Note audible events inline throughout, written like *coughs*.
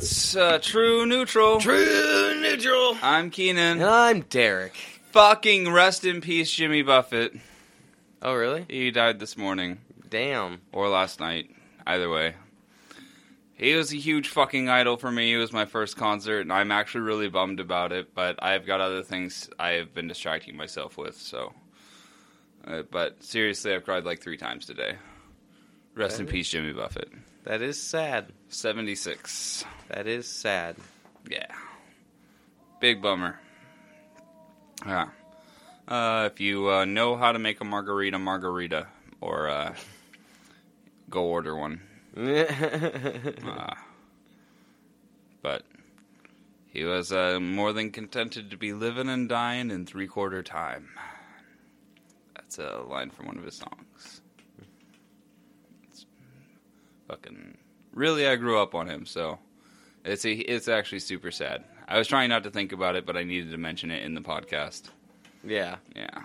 That's uh, true neutral. True neutral. I'm Keenan. And I'm Derek. Fucking rest in peace, Jimmy Buffett. Oh, really? He died this morning Damn. or last night. Either way. He was a huge fucking idol for me. It was my first concert, and I'm actually really bummed about it. But I've got other things I have been distracting myself with. So, uh, but seriously, I've cried like three times today. Rest in peace, Jimmy Buffett. That is sad. Seventy six. That is sad. Yeah. Big bummer. Yeah. Uh, if you uh, know how to make a margarita, margarita, or uh, go order one. *laughs* Uh, but he was uh, more than contented to be living and dying in three quarter time. That's a line from one of his songs. It's fucking really, I grew up on him, so it's a, it's actually super sad. I was trying not to think about it, but I needed to mention it in the podcast. yeah. Yeah.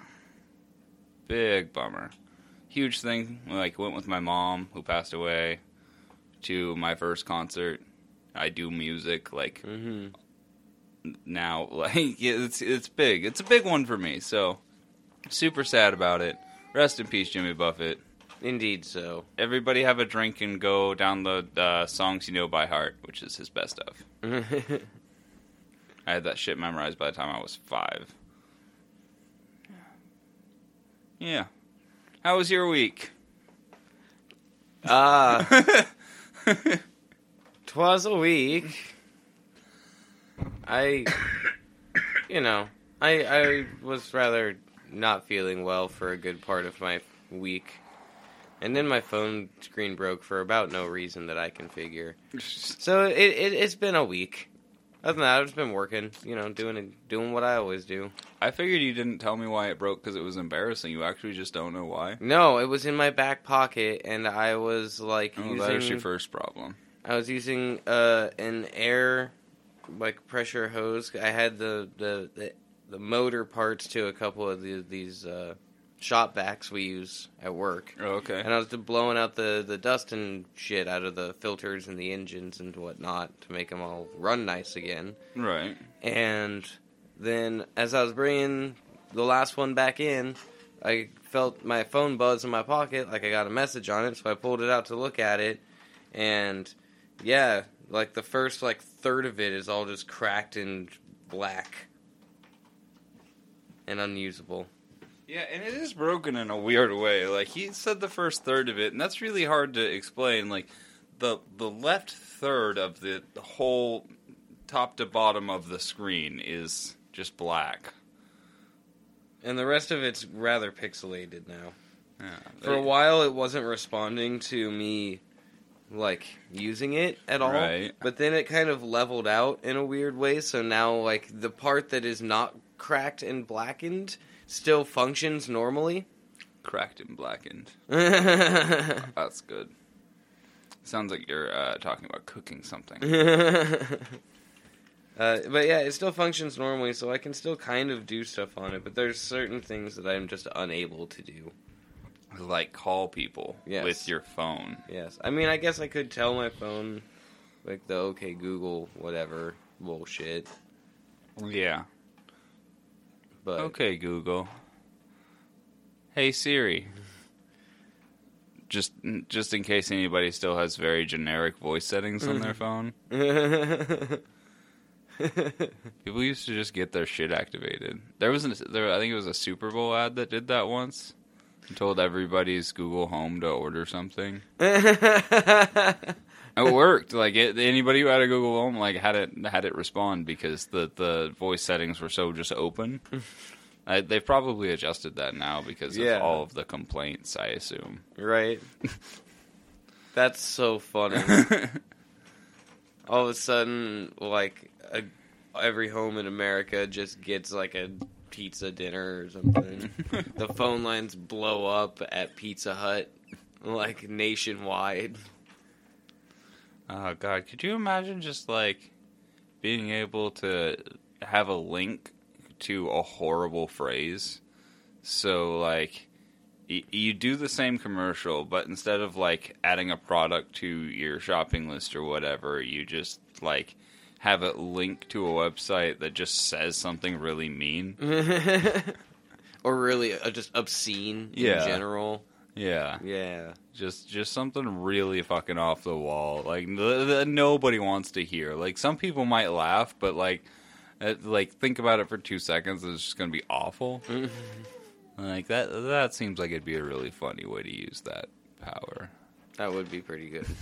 Big bummer. Huge thing. Like went with my mom who passed away to my first concert. I do music like hmm now *laughs* like it's it's big. It's a big one for me. So super sad about it. Rest in peace Jimmy Buffett. Indeed so. Everybody have a drink and go download uh, songs you know by heart, which is his best of. *laughs* I had that shit memorized by the time I was 5. Yeah. How was your week? Ah. *laughs* Twas a week. I, you know, I I was rather not feeling well for a good part of my week, and then my phone screen broke for about no reason that I can figure. *laughs* So it, it it's been a week. Other than that, I've just been working, you know, doing doing what I always do. I figured you didn't tell me why it broke because it was embarrassing. You actually just don't know why. No, it was in my back pocket, and I was like Oh, using. that is your first problem. I was using uh, an air like pressure hose. I had the the, the, the motor parts to a couple of the, these uh, shop vacs we use at work, Oh, okay. and I was blowing out the the dust and shit out of the filters and the engines and whatnot to make them all run nice again. Right. And then as I was bringing the last one back in, I felt my phone buzz in my pocket, like I got a message on it. So I pulled it out to look at it, and yeah, like the first like third of it is all just cracked and black and unusable. Yeah, and it is broken in a weird way. Like he said the first third of it, and that's really hard to explain. Like the the left third of the, the whole top to bottom of the screen is just black. And the rest of it's rather pixelated now. Yeah. For a while, it wasn't responding to me, like using it at all. Right. But then it kind of leveled out in a weird way. So now, like the part that is not cracked and blackened still functions normally. cracked and blackened. *laughs* That's good. Sounds like you're uh, talking about cooking something. *laughs* Uh, but yeah, it still functions normally, so I can still kind of do stuff on it. But there's certain things that I'm just unable to do. like call people Yes. with your phone. Yes, I mean, I guess I could tell my phone, like the OK Google, whatever bullshit. Yeah. But Okay, Google. Hey Siri. Just just in case anybody still has very generic voice settings on their mm-hmm. phone. *laughs* People used to just get their shit activated. There was an, there I think it was a Super Bowl ad that did that once. Told everybody's Google Home to order something. *laughs* It worked. Like it, anybody who had a Google Home like had it had it respond because the the voice settings were so just open. *laughs* I, they've probably adjusted that now because Yeah. of all of the complaints. I assume. right? *laughs* That's so funny. *laughs* All of a sudden, like a, every home in America just gets like a pizza dinner or something. the phone lines blow up at Pizza Hut, like nationwide. Oh God, could you imagine just like being able to have a link to a horrible phrase? So like y- you do the same commercial, but instead of like adding a product to your shopping list or whatever, you just like have it link to a website that just says something really mean. *laughs* or really uh, just obscene Yeah. in general. Yeah. Yeah. Just just something really fucking off the wall. Like th- th- nobody wants to hear. Like some people might laugh, but like uh, like think about it for 2 seconds and it's just going to be awful. *laughs* like that that seems like it'd be a really funny way to use that power. That would be pretty good. *laughs*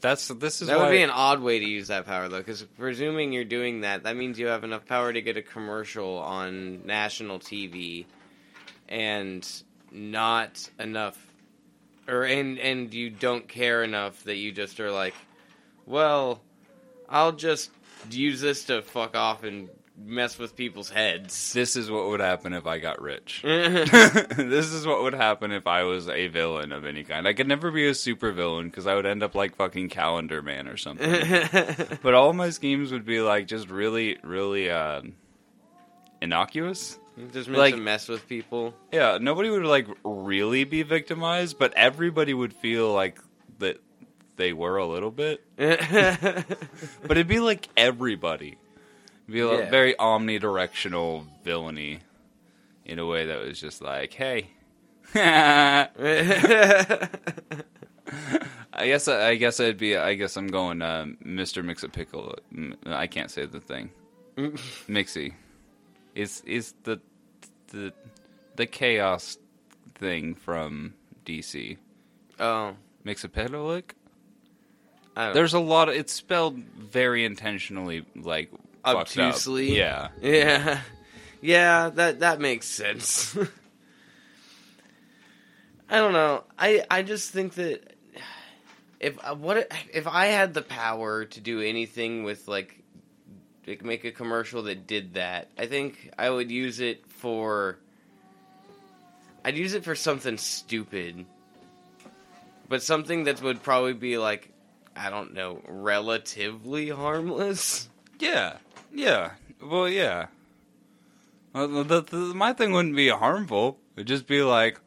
That's this is That would be an odd way to use that power, though, because presuming you're doing that, that means you have enough power to get a commercial on national TV, and not enough, or and and you don't care enough that you just are like, well, I'll just use this to fuck off and mess with people's heads. *laughs* this is what would happen if I got rich. *laughs* *laughs* this is what would happen if I was a villain of any kind. I could never be a super villain because I would end up like fucking Calendar Man or something. but all my schemes would be like just really, really uh, innocuous. Just meant Like- to mess with people. Yeah, nobody would like really be victimized, but everybody would feel like that they were a little bit. *laughs* But it'd be like everybody. It'd be like Yeah. very omnidirectional villainy in a way that was just like, hey. *laughs* I guess I guess I'd be I guess I'm going uh, Mr. Mix a Pickle. I can't say the thing. *laughs* Mixie is is the the the chaos thing from DC. oh, Mix a. I don't There's a lot of it's spelled very intentionally like fucked up. Obtusely? Yeah. Yeah, *laughs* yeah, that that makes sense. *laughs* I don't know. I I just think that if uh, what if I had the power to do anything with like make a commercial that did that, I think I would use it for. I'd use it for something stupid, but something that would probably be like, I don't know, relatively harmless. Yeah. Yeah. Well, yeah. Well, the, the, my thing wouldn't be harmful. It'd just be like,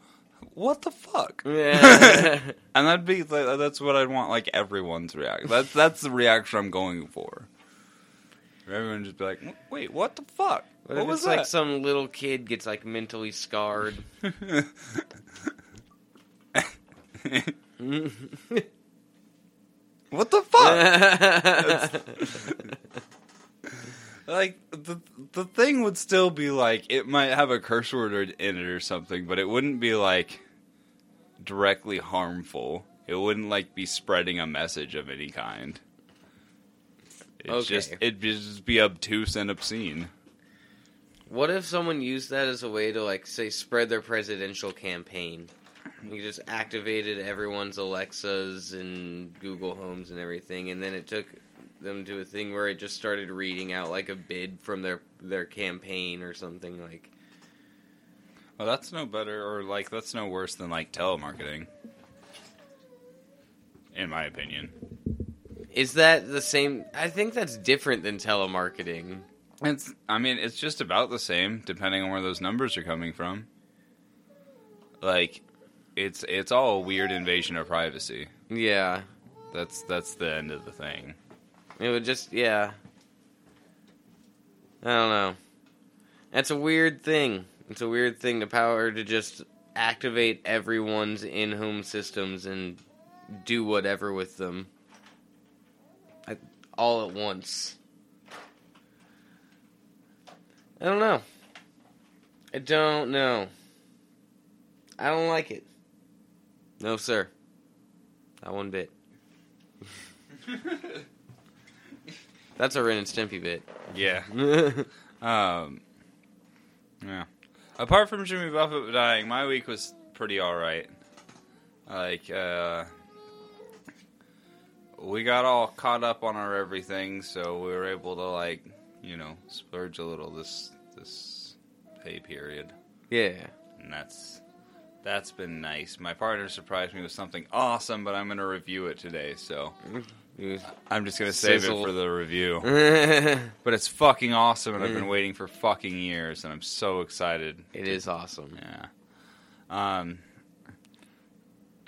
what the fuck? Yeah. *laughs* And that'd be like, that's what I'd want like everyone's reaction. That's that's the reaction I'm going for. Everyone just be like, wait, what the fuck? What, What, if was it's that? like some little kid gets like mentally scarred? *laughs* what the fuck? like the the thing would still be like it might have a curse word in it or something, but it wouldn't be like directly harmful. It wouldn't like be spreading a message of any kind. It's Okay. just it'd just be obtuse and obscene. What if someone used that as a way to like say spread their presidential campaign? You just activated everyone's Alexas and Google Homes and everything, and then it took them to a thing where it just started reading out like a bid from their their campaign or something like. Well, that's no better, or like that's no worse than like telemarketing, in my opinion. Is that the same? I think that's different than telemarketing. It's, I mean, it's just about the same, depending on where those numbers are coming from. Like, it's it's all a weird invasion of privacy. Yeah, That's that's the end of the thing. It would just, yeah. I don't know. That's a weird thing. It's a weird thing, to power to just activate everyone's in home systems and do whatever with them. I, all at once. I don't know. I don't know. I don't like it. No, sir. Not one bit. *laughs* That's a Ren and Stimpy bit. Yeah. *laughs* Um. Yeah. Apart from Jimmy Buffett dying, my week was pretty all right. Like, uh, we got all caught up on our everything, so we were able to like, you know, splurge a little this this pay period. yeah. and that's that's been nice. My partner surprised me with something awesome, but I'm going to review it today, so I'm just going to save it for the review. *laughs* But it's fucking awesome, and I've been waiting for fucking years, and I'm so excited. is awesome. Yeah. Um.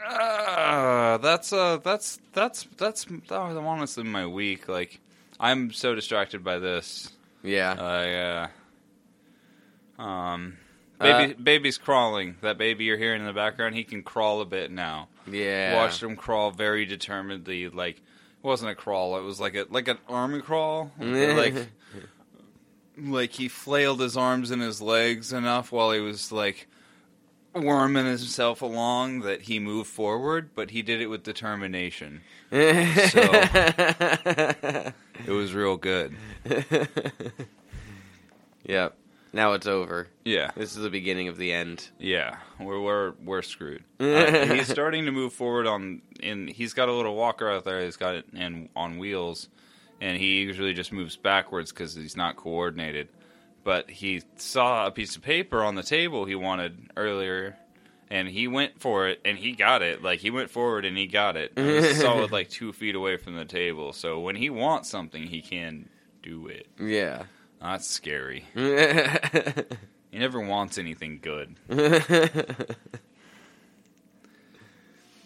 Uh, that's uh, that's that's that's that was honestly my week. Like, I'm so distracted by this. Yeah. I uh, um, Uh, baby, baby's crawling. That baby you're hearing in the background, he can crawl a bit now. yeah. Watched him crawl very determinedly. Like, it wasn't a crawl. It was like a like an army crawl. *laughs* like, like he flailed his arms and his legs enough while he was like worming himself along that he moved forward, but he did it with determination. So *laughs* it was real good. *laughs* yep. Now it's over. Yeah. This is the beginning of the end. Yeah, we're we're we're screwed. *laughs* Uh, he's starting to move forward on, and he's got a little walker out there. He's got it in on wheels, and he usually just moves backwards because he's not coordinated. But he saw a piece of paper on the table he wanted earlier, and he went for it, and he got it. Like he went forward and he got it. It was *laughs* solid like two feet away from the table. So when he wants something, he can do it. Yeah. That's scary. *laughs* He never wants anything good. *laughs*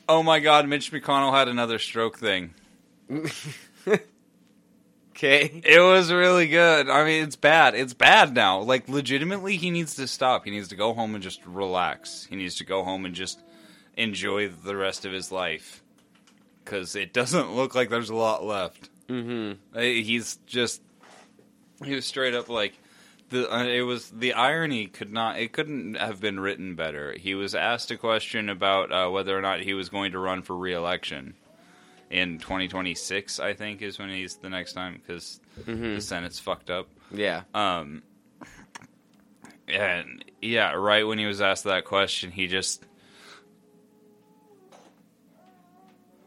Oh my God, Mitch McConnell had another stroke thing. Okay. *laughs* It was really good. I mean, it's bad. It's bad now. Like, legitimately, he needs to stop. He needs to go home and just relax. He needs to go home and just enjoy the rest of his life. Because it doesn't look like there's a lot left. Mm-hmm. Uh, He's just. He was straight up like. The, uh, it was the irony could not it couldn't have been written better. He was asked a question about uh, whether or not he was going to run for re-election in 2026. I think is when he's the next time because Mm-hmm. the Senate's fucked up. Yeah. Um, and yeah, right when he was asked that question, he just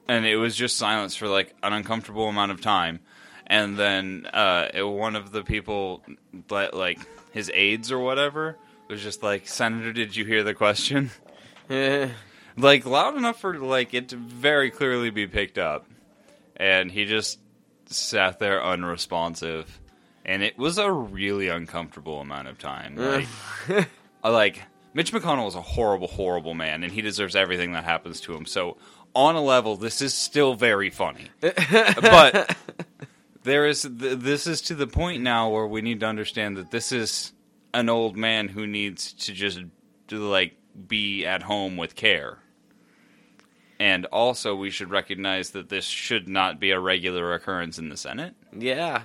and it was just silence for like an uncomfortable amount of time, and then uh, one of the people, like his aides or whatever, was just like, "Senator, did you hear the question?" *laughs* like loud enough for like it to very clearly be picked up, and he just sat there unresponsive, and it was a really uncomfortable amount of time. Like, *laughs* uh, like Mitch McConnell is a horrible, horrible man, and he deserves everything that happens to him. So, on a level, this is still very funny, *laughs* but there is th- this is to the point now where we need to understand that this is an old man who needs to just to like be at home with care. And also, we should recognize that this should not be a regular occurrence in the Senate. yeah.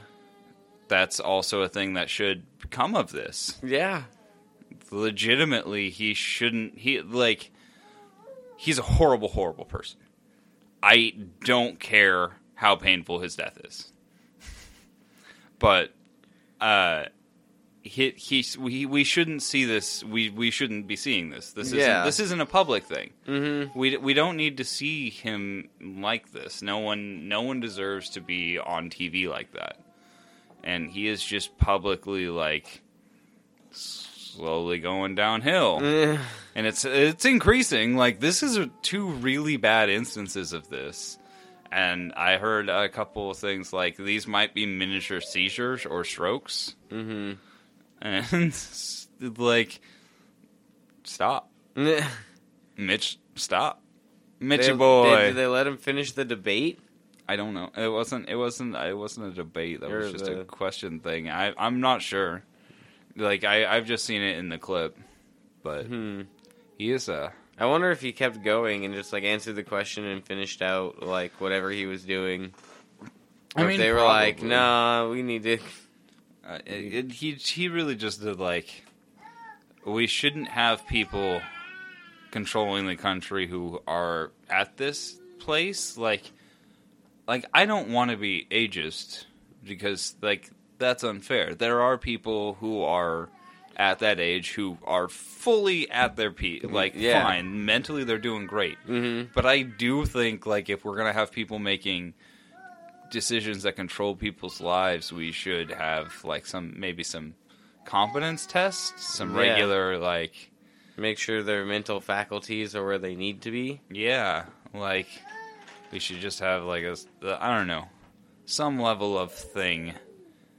That's also a thing that should come of this Yeah. legitimately he shouldn't he like he's a horrible horrible person i don't care how painful his death is but uh he, he we, we shouldn't see this we we shouldn't be seeing this this isn't Yeah. this isn't a public thing Mm-hmm. we we don't need to see him like this. No one no one deserves to be on TV like that. And he is just publicly like slowly going downhill. And it's it's increasing. Like this is a, two really bad instances of this. And I heard a couple of things like these might be miniature seizures or strokes. Mm-hmm. And *laughs* like stop. *laughs* Mitch, stop. Mitchy They- boy. Did, did they let him finish the debate? I don't know. It wasn't. It wasn't. It wasn't a debate. That was just the- a question thing. I. I'm not sure. Like I. I've just seen it in the clip, but Hmm. he is a. I wonder if he kept going and just like answered the question and finished out like whatever he was doing. I Or if mean, they were like. "Nah, we need to." Uh, it, it- he. He really just did like. We shouldn't have people controlling the country who are at this place. Like, like I don't want to be ageist because like that's unfair. There are people who are at that age who are fully at their peak. Like, Yeah. fine, mentally they're doing great. Mm-hmm. But I do think like if we're gonna have people making decisions that control people's lives, we should have like some maybe some competence tests, some Yeah. regular like Make sure their mental faculties are where they need to be. yeah, like we should just have like a uh, don't know some level of thing.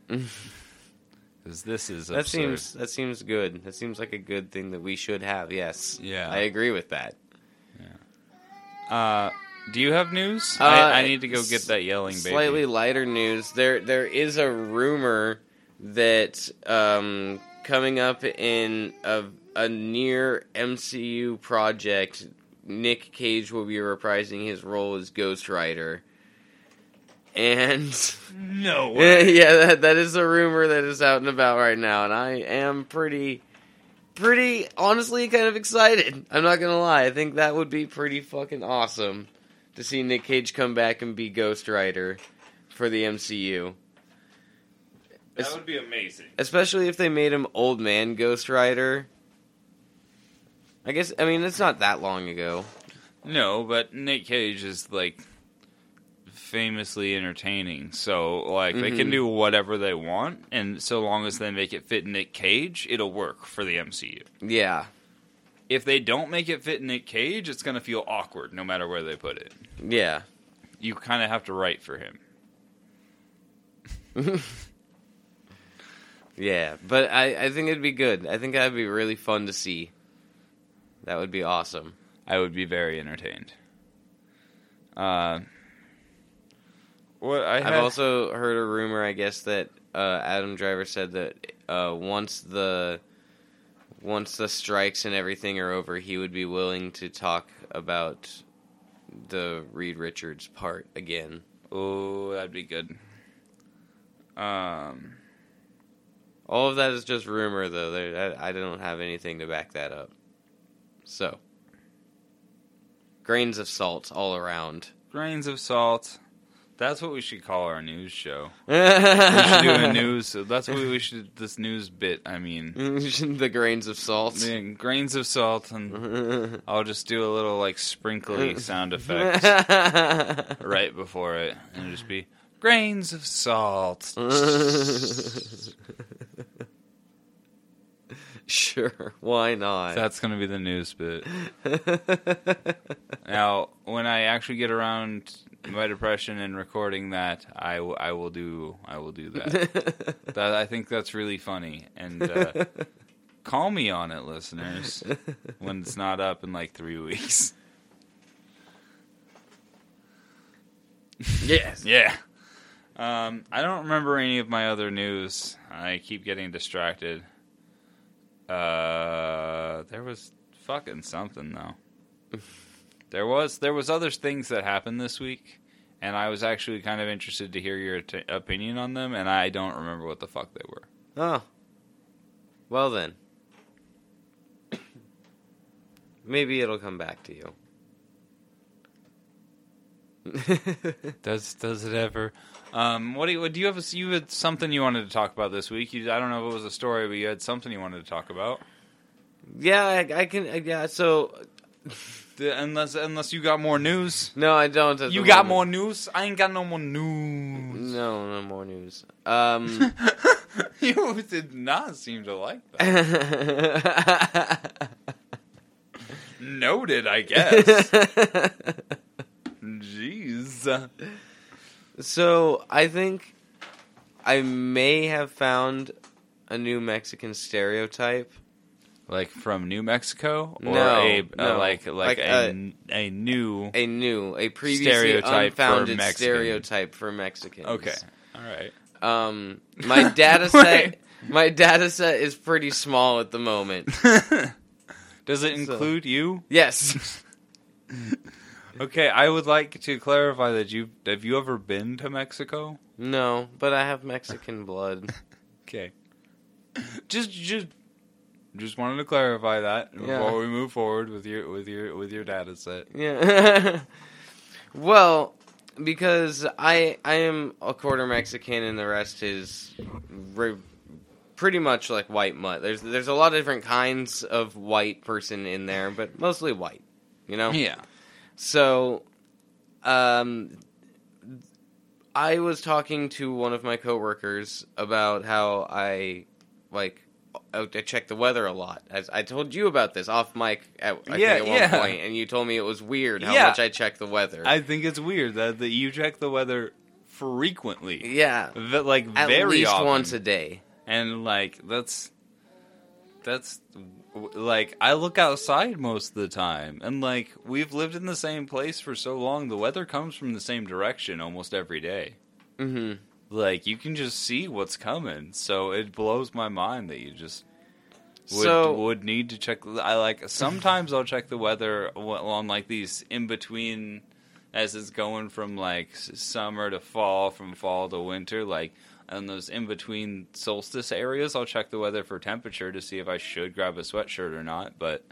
*laughs* Because this is That absurd. seems that seems good. That seems like a good thing that we should have. Yes. Yeah. I agree with that. Yeah. Uh, Do you have news? Uh, I, I need to go get that yelling baby. Slightly lighter news. There, there is a rumor that um, coming up in a, a near MCU project, Nick Cage will be reprising his role as Ghost Rider. And *laughs* No *laughs* way. yeah, that, that is a rumor that is out and about right now, and I am pretty, pretty honestly kind of excited. I'm not gonna lie. I think that would be pretty fucking awesome to see Nick Cage come back and be Ghost Rider for the MCU. That would be amazing. Especially if they made him old man Ghost Rider. I guess I mean it's not that long ago. No, but Nick Cage is like famously entertaining. So like they can Mhm. do whatever they want, and so long as they make it fit Nick Cage, it'll work for the MCU. Yeah. If they don't make it fit Nick Cage, it's gonna feel awkward no matter where they put it. Yeah. You kind of have to write for him. *laughs* Yeah, but I, I think it'd be good. I think that'd be really fun to see. That would be awesome. I would be very entertained. Uh, what I I've had, also heard a rumor, I guess, that uh, Adam Driver said that uh, once the once the strikes and everything are over, he would be willing to talk about the Reed Richards part again. oh, that'd be good. Um, All of that is just rumor, though. There, I, I don't have anything to back that up. So, grains of salt all around. grains of salt. That's what we should call our news show. *laughs* we should do a news. That's what we should. This news bit. I mean, *laughs* the grains of salt. grains of salt, and *laughs* I'll just do a little like sprinkly sound effect right before it, and just be grains of salt. sure, why not? That's gonna be the news bit. Now, when I actually get around my depression and recording that, I, w- I will do I will do that. *laughs* that I think that's really funny, and uh, *laughs* call me on it, listeners, when it's not up in like three weeks. *laughs* yes. Yeah. Um, I don't remember any of my other news. I keep getting distracted. Uh, there was fucking something though. There was there was other things that happened this week, and I was actually kind of interested to hear your t- opinion on them, and I don't remember what the fuck they were. Oh. Well then. *coughs* Maybe it'll come back to you. *laughs* Does does it ever? Um, what do you do? You have a, you had something you wanted to talk about this week? You, I don't know if it was a story, but you had something you wanted to talk about. yeah, I, I can. Yeah, so unless unless you got more news. no, I don't. You got moment. more news? I ain't got no more news. No, no more news. Um. *laughs* you did not seem to like that. *laughs* Noted, I guess. *laughs* Jeez. so I think I may have found a new Mexican stereotype. Like from New Mexico, or No, a, no. uh, like like, Like a, a new. A new, a previously Stereotype for unfounded Mexican. stereotype for Mexicans. Okay, all right. Um, *laughs* my data set, my data set is pretty small at the moment. *laughs* Does it include you? Yes. *laughs* Okay, I would like to clarify that you have you ever been to Mexico? No, but I have Mexican blood. Okay. Just just just wanted to clarify that Yeah. before we move forward with your with your with your data set. Yeah. *laughs* well, because I I am a quarter Mexican and the rest is re- pretty much like white mutt. There's there's a lot of different kinds of white person in there, but mostly white. You know. Yeah. So, um, I was talking to one of my coworkers about how I like I I check the weather a lot. As I told you about this off mic at, I Yeah, think at one yeah. point, and you told me it was weird how Yeah. much I check the weather. I think it's weird that, that you check the weather frequently. yeah, like at very least often. once a day. and like that's that's like I look outside most of the time, and like we've lived in the same place for so long, the weather comes from the same direction almost every day. hmm Like you can just see what's coming, so it blows my mind that you just would So- would need to check. I like sometimes I'll check the weather on like these in between as it's going from like summer to fall, from fall to winter, like. And those in between solstice areas, I'll check the weather for temperature to see if I should grab a sweatshirt or not. But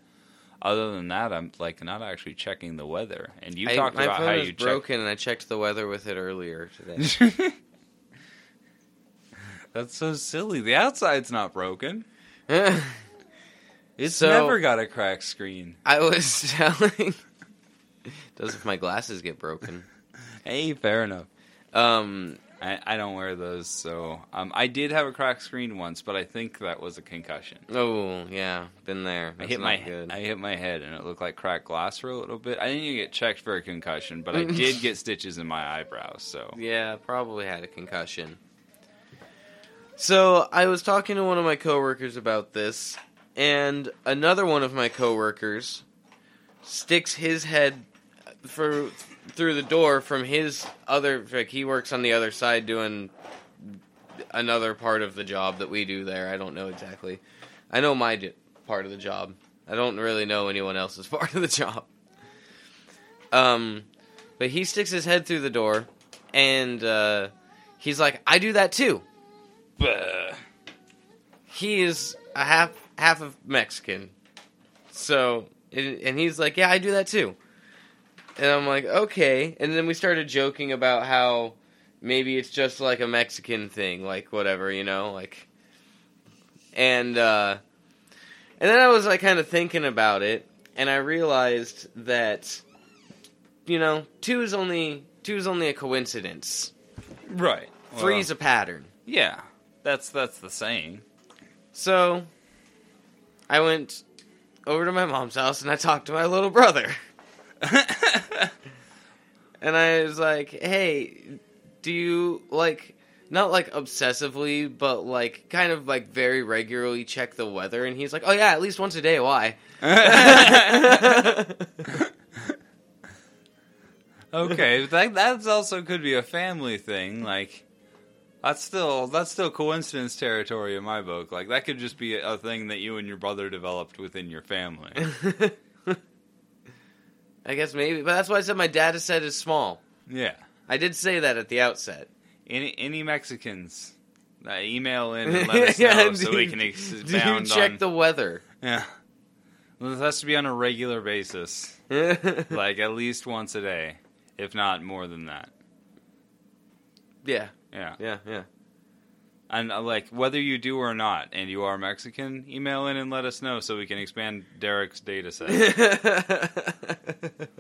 other than that, I'm like not actually checking the weather. And you I- talked about how you broken, and I checked the weather with it earlier today. *laughs* That's so silly. The outside's not broken. It's So- never got a cracked screen. I was *laughs* telling. Does if my glasses get broken? Hey, fair enough. Um, I, I don't wear those, so um, I did have a cracked screen once, but I think that was a concussion. oh yeah, been there. I hit my good. I hit my head, and it looked like cracked glass for a little bit. I didn't even get checked for a concussion, but I *laughs* did get stitches in my eyebrows. So Yeah, probably had a concussion. So I was talking to one of my coworkers about this, and another one of my coworkers sticks his head for through the door from his other. Like he works on the other side doing another part of the job that we do there. I don't know exactly. I know my part of the job. I don't really know anyone else's *laughs* part of the job. Um, but he sticks his head through the door, and uh, he's like, "I do that too." Bah. He is a half half of Mexican, so and and he's like, "Yeah, I do that too." And I'm like, "Okay." And then we started joking about how maybe it's just like a Mexican thing, like whatever, you know, like. And uh, and then I was like kind of thinking about it, and I realized that, you know, two is only two is only a coincidence. right. Three's a pattern. yeah. That's that's the saying. So I went over to my mom's house and I talked to my little brother. *laughs* And I was like, "Hey, do you like not like obsessively, but like kind of like very regularly check the weather?" And he's like, "Oh yeah, at least once a day. Why?" *laughs* okay, that that's also could be a family thing. Like that's still that's still coincidence territory in my book. Like that could just be a thing that you and your brother developed within your family. *laughs* I guess maybe, but that's why I said my dad has said is small. yeah. I did say that at the outset. Any any Mexicans, uh, email in and *laughs* let us know Yeah, so do we can Do you check on. the weather? yeah, well, this has to be on a regular basis, *laughs* like at least once a day, if not more than that. yeah, Yeah, yeah, yeah. and uh, like whether you do or not, and you are Mexican, email in and let us know so we can expand Derek's data set. *laughs*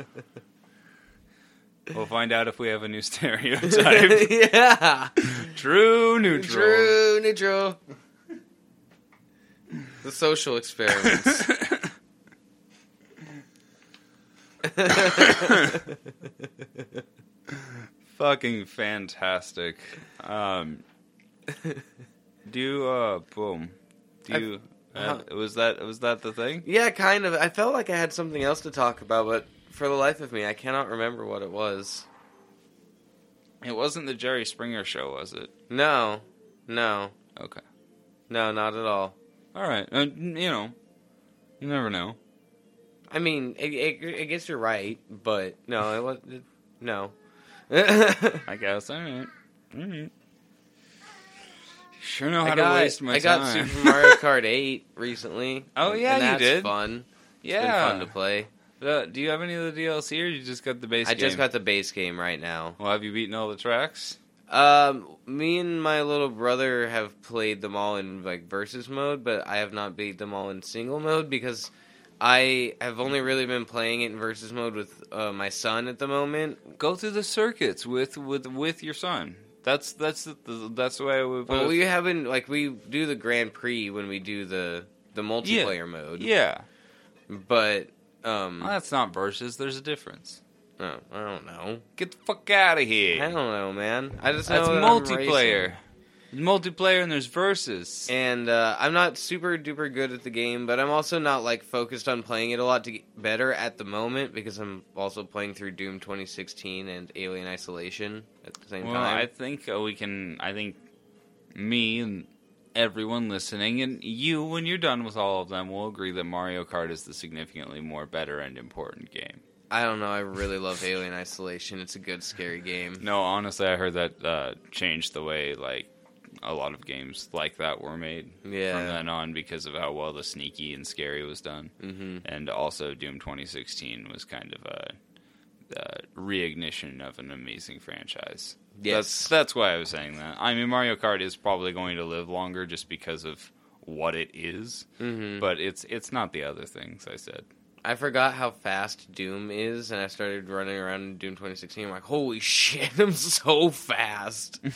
we'll find out if we have a new *laughs* stereotype. yeah. True, neutral. True, neutral. The social experiments. *laughs* Fucking fantastic. Um, *laughs* do you, uh, boom. Do you, uh, was that was that the thing? yeah, kind of. I felt like I had something else to talk about, but for the life of me, I cannot remember what it was. It wasn't the Jerry Springer show, was it? No, no, Okay. no, not at all. All right. Uh, you know, you never know. I mean, I, I, I guess you're right, but no, it was it, no. *laughs* I guess. All right. All right. Sure know how I to got, waste my time. I got time. Super Mario Kart 8 *laughs* recently. Oh, and- yeah, and you did. fun. It's yeah. fun to play. Uh, do you have any of the DLC, or you just got the base? I just game? got the base game right now. Well, have you beaten all the tracks? Um, me and my little brother have played them all in like versus mode, but I have not beat them all in single mode because I have only really been playing it in versus mode with uh, my son at the moment. Go through the circuits with with with your son. That's that's the, that's the way I would. Well, we haven't like we do the Grand Prix when we do the the multiplayer mode, yeah, but um, well, that's not versus. There's a difference. oh, I don't know. Get the fuck out of here. I don't know, man. I just That's know that I'm multiplayer. Multiplayer and there's versus. And uh, I'm not super duper good at the game, but I'm also not like focused on playing it a lot to get better at the moment because I'm also playing through Doom 2016 and Alien Isolation at the same well, time. I think uh, we can. I think me and everyone listening, and you, when you're done with all of them, will agree that Mario Kart is the significantly more better and important game. I don't know. I really love Alien Isolation. It's a good scary game. No, honestly, I heard that uh, changed the way like a lot of games like that were made Yeah. from then on because of how well the sneaky and scary was done, hmm and also Doom 2016 was kind of a, a reignition of an amazing franchise. Yes. That's that's why I was saying that. I mean, Mario Kart is probably going to live longer just because of what it is, hmm but it's it's not the other things I said. I forgot how fast Doom is, and I started running around in Doom 2016. I'm like, holy *laughs* shit, I'm so fast. *laughs*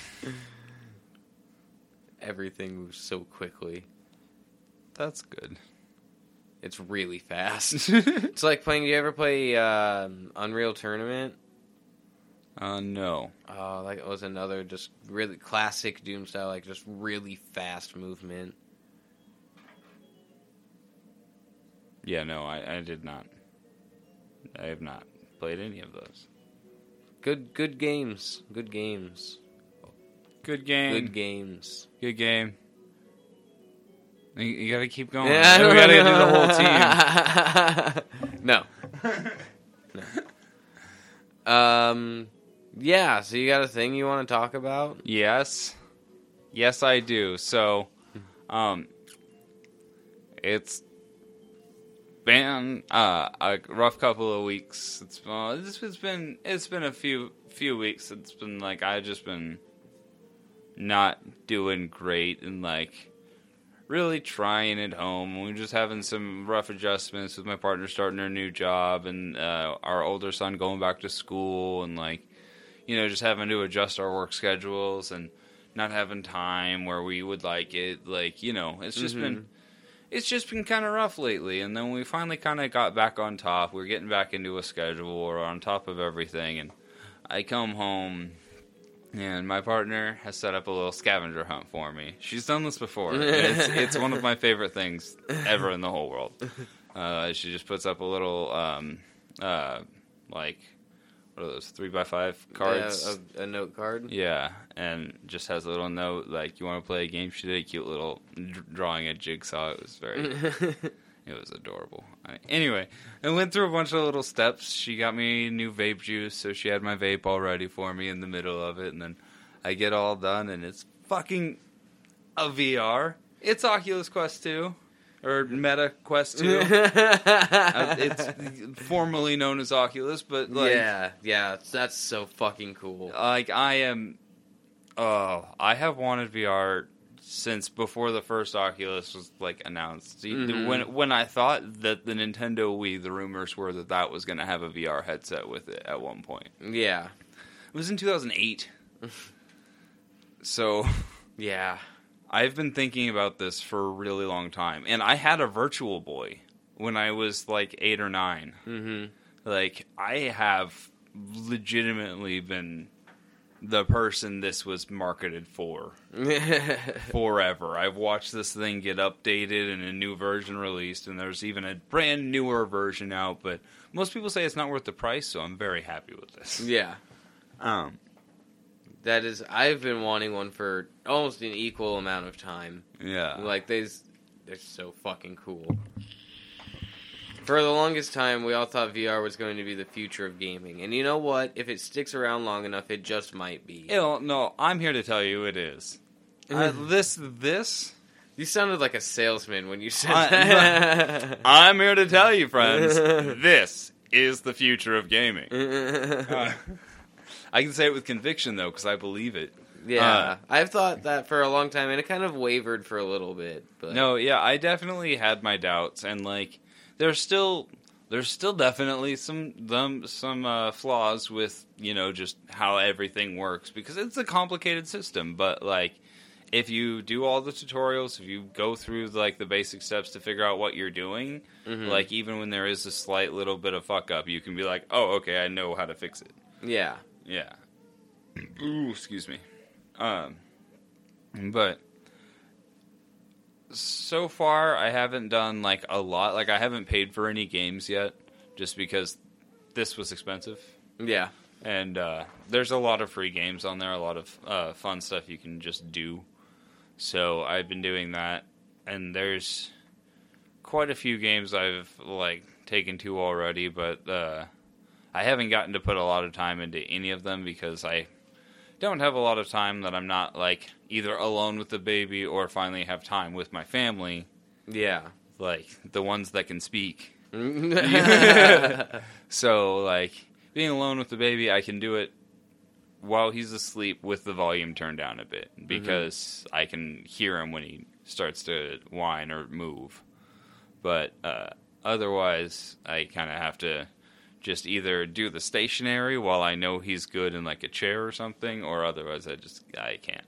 Everything moves so quickly. That's good. It's really fast. *laughs* it's like playing. Do you ever play um, Unreal Tournament? uh, no. Oh, like it was another just really classic Doom style, like just really fast movement. Yeah, no, I, I did not. I have not played any of those. Good, good games. Good games. Good game. Good games. Good game. You, you gotta keep going. Yeah, we gotta do the whole *laughs* team. no. no. Um. Yeah. So you got a thing you want to talk about? Yes. Yes, I do. So, um, it's been uh, a rough couple of weeks. It's uh, has been it's been a few few weeks. It's been like I just been not doing great and like really trying at home. We're just having some rough adjustments with my partner starting her new job and uh, our older son going back to school and like you know just having to adjust our work schedules and not having time where we would like it. Like you know, it's just Mhm. been it's just been kind of rough lately. And then we finally kind of got back on top. We're getting back into a schedule. We're on top of everything. And I come home, and my partner has set up a little scavenger hunt for me. She's done this before. *laughs* it's, it's one of my favorite things ever in the whole world. *laughs* Uh, she just puts up a little, um, uh, like, what are those, three by five cards? Yeah, a, a note card. Yeah, and just has a little note like you want to play a game. She did a cute little d- drawing a jigsaw. It was very, *laughs* it was adorable. I- Anyway, I went through a bunch of little steps. She got me new vape juice, so she had my vape all ready for me in the middle of it, and then I get all done, and it's fucking a VR. It's Oculus Quest 2 or Meta Quest 2. *laughs* Uh, it's formerly known as Oculus, but like yeah, yeah, that's so fucking cool. like I am oh, I have wanted VR since before the first Oculus was like announced. Mhm. When when I thought that the Nintendo Wii, the rumors were that that was going to have a VR headset with it at one point. Yeah, It was in 2008. *laughs* so yeah. I've been thinking about this for a really long time, and I had a Virtual Boy when I was like eight or nine. Mm-hmm. Like I have legitimately been the person this was marketed for *laughs* forever. I've watched this thing get updated and a new version released, and there's even a brand newer version out. But most people say it's not worth the price, so I'm very happy with this. yeah, Um, that is. I've been wanting one for almost an equal amount of time. yeah, Like they's they're so fucking cool. For the longest time, we all thought VR was going to be the future of gaming, and you know what? If it sticks around long enough, it just might be. Ew, no, I'm here to tell you it is. *laughs* Uh, this this You sounded like a salesman when you said I- that. *laughs* I'm here to tell you, friends. *laughs* this is the future of gaming. Uh, I can say it with conviction though, because I believe it. yeah, uh, I've thought that for a long time, and it kind of wavered for a little bit. But No, yeah, I definitely had my doubts, and like, there's still there's still definitely some them some uh, flaws with you know just how everything works because it's a complicated system. But like, if you do all the tutorials, if you go through like the basic steps to figure out what you're doing, Mhm. like even when there is a slight little bit of fuck up, you can be like, oh, okay, I know how to fix it. yeah, Yeah. Ooh, excuse me. Um, But so far, I haven't done like a lot. Like I haven't paid for any games yet, just because this was expensive. Yeah. And uh, there's a lot of free games on there, a lot of uh, fun stuff you can just do. So I've been doing that, and there's quite a few games I've like taken to already, but uh, I haven't gotten to put a lot of time into any of them because I don't have a lot of time that I'm not like either alone with the baby or finally have time with my family, Yeah. like the ones that can speak. *laughs* *laughs* So like being alone with the baby, I can do it while he's asleep with the volume turned down a bit because I can hear him when he starts to whine or move. But uh, otherwise, I kind of have to just either do the stationary while I know he's good in like a chair or something, or otherwise I just I can't.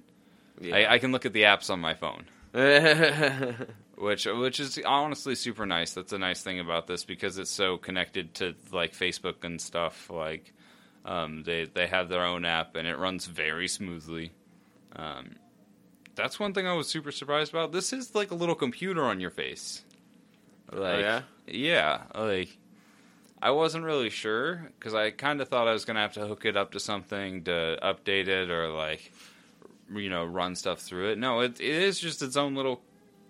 I, I can look at the apps on my phone *laughs* which which is honestly super nice. That's a nice thing about this because it's so connected to like Facebook and stuff. Like um, they they have their own app and it runs very smoothly. Um, that's one thing I was super surprised about. This is like a little computer on your face. Like, yeah? yeah, like I wasn't really sure because I kind of thought I was gonna have to hook it up to something to update it or like you know run stuff through it. No, it, it is just its own little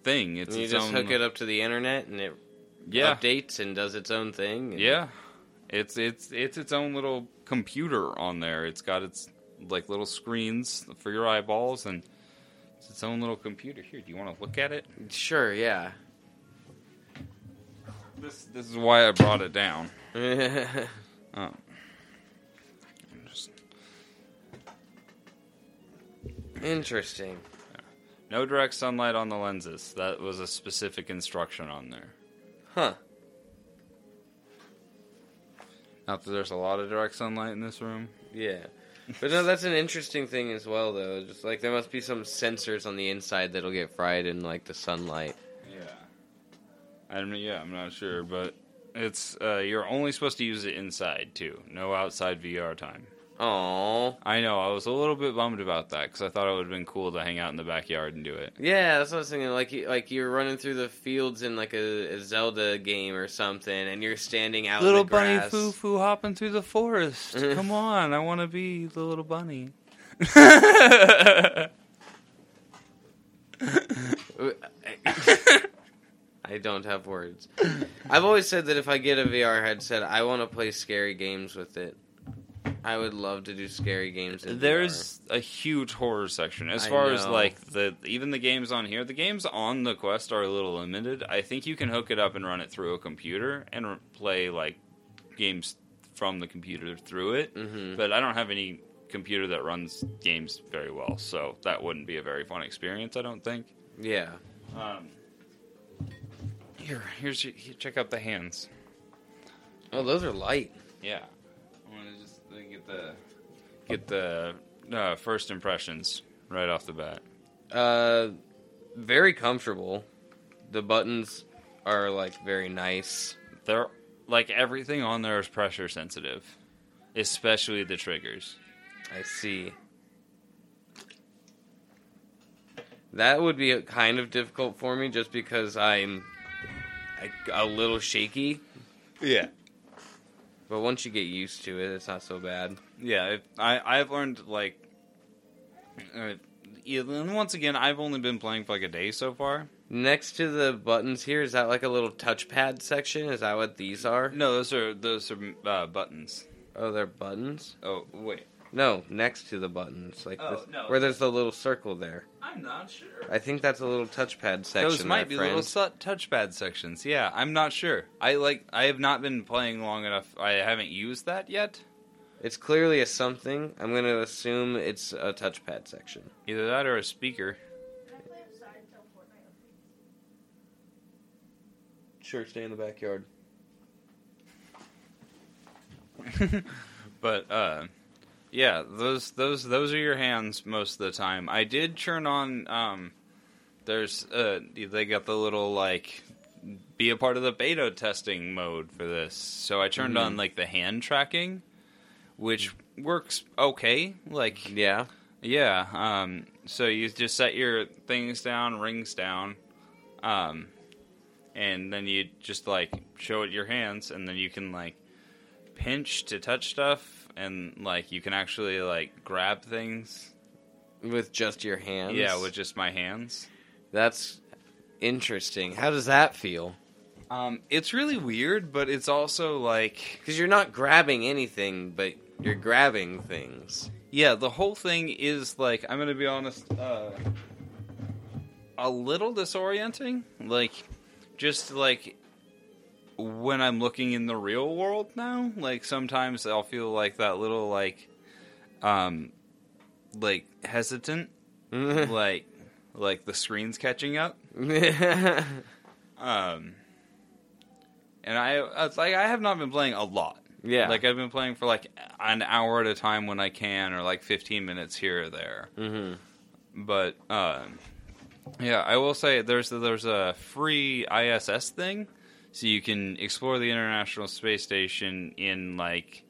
thing. It's you its just own, hook it up to the internet and it Yeah, updates and does its own thing. yeah. It's it's it's its own little computer on there. It's got its like little screens for your eyeballs and it's its own little computer. Here, do you want to look at it? Sure, yeah. This this is why I brought it down. Um, *laughs* Interesting. no direct sunlight on the lenses. That was a specific instruction on there. Huh. Not that there's a lot of direct sunlight in this room. Yeah. But no, that's an interesting thing as well, though. Just like there must be some sensors on the inside that'll get fried in like the sunlight. Yeah. I mean, yeah, I'm not sure, but it's uh, you're only supposed to use it inside too. No outside VR time. Oh. I know. I was a little bit bummed about that because I thought it would have been cool to hang out in the backyard and do it. Yeah, that's what I was thinking. Like, you- like you're running through the fields in like a, a Zelda game or something, and you're standing out little in the bunny foo foo hopping through the forest. *laughs* Come on, I want to be the little bunny. *laughs* I don't have words. I've always said that if I get a VR headset, I want to play scary games with it. I would love to do scary games. In There's a huge horror section as I far as like the even the games on here. The games on the Quest are a little limited. I think you can hook it up and run it through a computer and r- play like games from the computer through it. VR. hmm But I don't have any computer that runs games very well, so that wouldn't be a very fun experience. I don't think. Yeah. Um, here, here's your, here, check out the hands. Oh, those are light. Yeah, get the get the uh, first impressions right off the bat. Uh, very comfortable. The buttons are like very nice. They're like everything on there is pressure sensitive, especially the triggers. I see. That would be kind of difficult for me just because I'm a, a little shaky. Yeah, But once you get used to it, it's not so bad. yeah. It, I I've learned like, uh, and once again, I've only been playing for like a day so far. Next to the buttons here, is that like a little touchpad section? Is that what these are? No, those are those are uh, buttons. Oh, they're buttons? Oh wait, No, next to the buttons, like Oh, this, no. where there's the little circle there. I'm not sure. I think that's a little touchpad section. Those might there, be little su- touchpad sections. Yeah, I'm not sure. I like. I have not been playing long enough. I haven't used that yet. It's clearly a something. I'm going to assume it's a touchpad section. Either that or a speaker. Can I play outside until Fortnite updates? Sure, stay in the backyard. *laughs* but uh, yeah, those those those are your hands most of the time. I did turn on. Um, there's uh, they got the little like be a part of the beta testing mode for this. So I turned Mhm. on like the hand tracking, which works okay. Like Yeah. Yeah. Um, so you just set your things down, rings down, um, and then you just like show it your hands, and then you can like pinch to touch stuff, and like you can actually like grab things. With just your hands. Yeah, with just my hands. That's interesting. How does that feel? Um, it's really weird, but it's also like Because you're not grabbing anything, but you're grabbing things. Yeah, the whole thing is like I'm gonna be honest, uh, a little disorienting. Like, just like when I'm looking in the real world now, like sometimes I'll feel like that little like, um, like hesitant, *laughs* like like the screen's catching up. *laughs* Um, and I it's like I have not been playing a lot. yeah. Like I've been playing for like an hour at a time when I can, or like 15 minutes here or there. hmm But um, yeah, I will say there's there's a free ISS thing, so you can explore the International Space Station in like,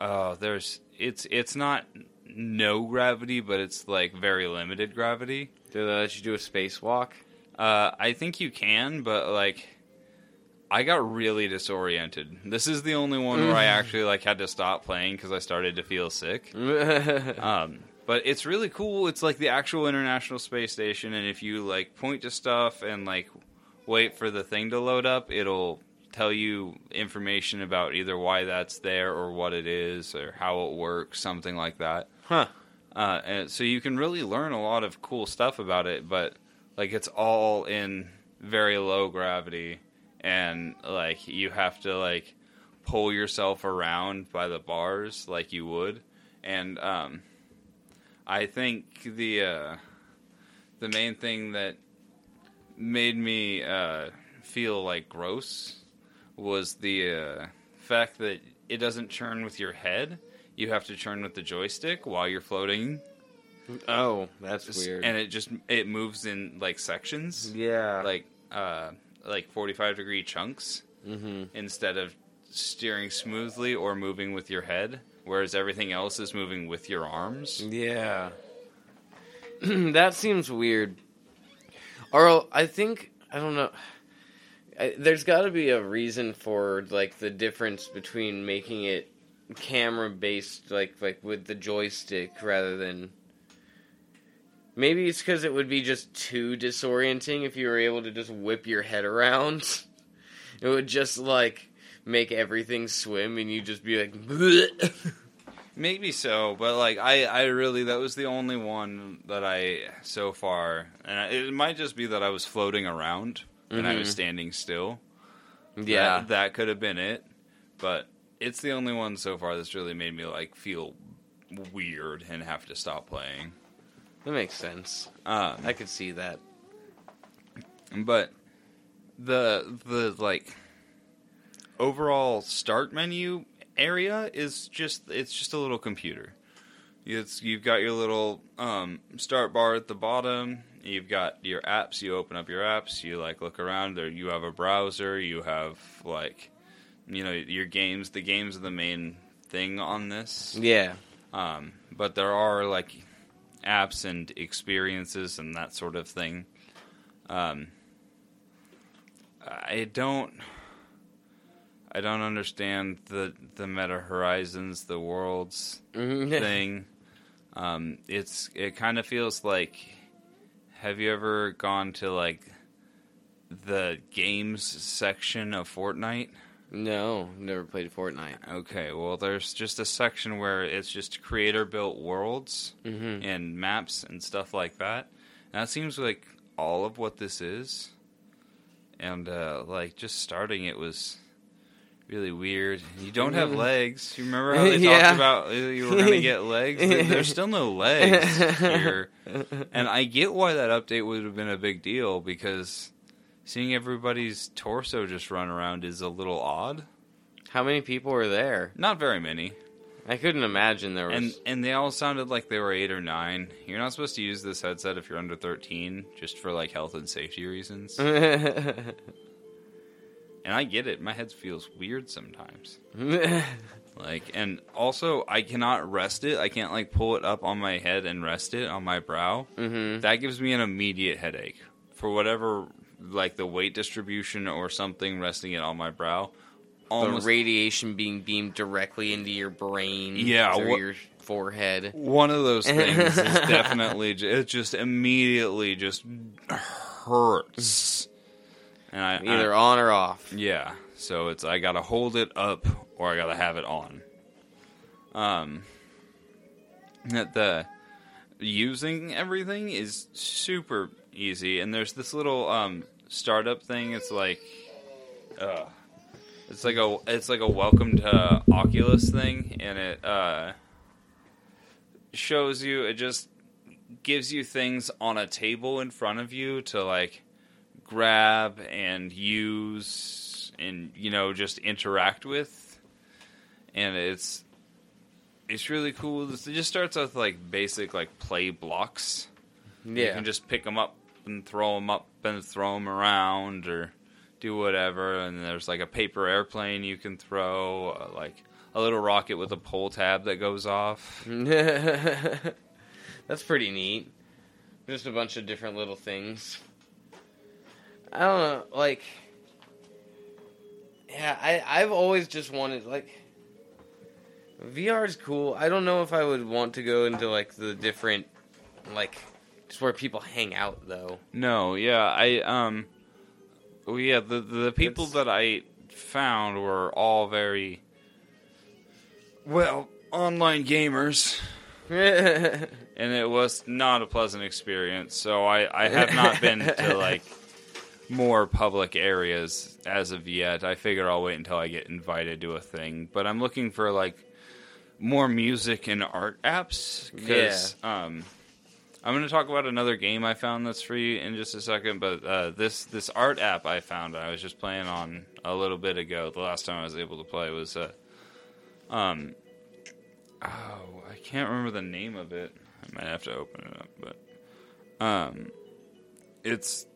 oh, there's it's it's not no gravity, but it's like very limited gravity. Do they let you do a spacewalk? Uh, I think you can, but like, I got really disoriented. This is the only one where I actually like had to stop playing because I started to feel sick. *laughs* Um, but it's really cool. It's like the actual International Space Station, and if you like point to stuff and like wait for the thing to load up, it'll tell you information about either why that's there or what it is or how it works, something like that. huh. Uh, and so you can really learn a lot of cool stuff about it, but like it's all in very low gravity, and like you have to like pull yourself around by the bars like you would, and um, I think the uh, the main thing that made me uh, feel like gross was the uh, fact that it doesn't churn with your head. You have to churn with the joystick while you're floating, Oh, that's weird. and it just it moves in like sections, yeah. like uh, like 45 degree chunks hmm instead of steering smoothly or moving with your head. Whereas everything else is moving with your arms. Yeah. *clears throat* that seems weird. Or I think I don't know. I, there's got to be a reason for like the difference between making it camera based, like like with the joystick, rather than. Maybe it's because it would be just too disorienting if you were able to just whip your head around. *laughs* It would just like make everything swim, and you'd just be like. *laughs* Maybe so, but like I, I really that was the only one that I so far, and I- it might just be that I was floating around and I was Mhm. standing still. yeah. that, that could have been it, but it's the only one so far that's really made me like feel weird and have to stop playing. That makes sense. Um, I could see that. but the the like overall start menu area is just it's just a little computer. It's you've got your little um, start bar at the bottom. You've got your apps. You open up your apps. You like look around there. You have a browser. You have like you know your games. The games are the main thing on this. Yeah. Um, but there are like apps and experiences and that sort of thing. Um, I don't. I don't understand the the meta horizons, the worlds Mhm. thing. Um, it's it kind of feels like. Have you ever gone to like the games section of Fortnite? no, never played Fortnite. Okay, well, there's just a section where it's just creator built worlds Mm-hmm. and maps and stuff like that. And that seems like all of what this is. And, uh, like, just starting it was really weird. You don't have legs. You remember how *laughs* they Yeah. talked about you *laughs* were going to get legs? There- There's still no legs here. *laughs* And I get why that update would have been a big deal because seeing everybody's torso just run around is a little odd. How many people were there? Not very many. I couldn't imagine there And was. and they all sounded like they were eight or nine. You're not supposed to use this headset if you're under thirteen, just for like health and safety reasons. And I get it. My head feels weird sometimes. *laughs* Like, and also I cannot rest it. I can't like pull it up on my head and rest it on my brow. mm-hmm. That gives me an immediate headache for whatever, like the weight distribution or something resting it on my brow. The radiation being beamed directly into your brain, Yeah, through what- your forehead. one of those things is *laughs* definitely it just immediately just hurts. And I Either I, on or off. yeah, so it's I gotta hold it up or I gotta have it on. Um, that the using everything is super easy, and there's this little um startup thing. It's like, uh, it's like a it's like a welcome to Oculus thing, and it uh shows you it just gives you things on a table in front of you to like grab and use and you know just interact with. And it's it's really cool. It just starts with like basic like play blocks. Yeah. you can just pick them up and throw them up and throw them around or do whatever. And there's like a paper airplane you can throw uh, like a little rocket with a pull tab that goes off. *laughs* That's pretty neat. Just a bunch of different little things. I don't know, like Yeah, I I've always just wanted like VR is cool. I don't know if I would want to go into like the different like just where people hang out though. No, yeah, I um, well, yeah, the the people It's- that I found were all very well online gamers, *laughs* and it was not a pleasant experience. So I I have not been to like *laughs* more public areas as of yet. I figure I'll wait until I get invited to a thing, but I'm looking for like more music and art apps because um I'm going to talk about another game I found that's free in just a second, but uh, this this art app I found I was just playing on a little bit ago. The last time I was able to play was uh, um oh I can't remember the name of it. I might have to open it up, but um it's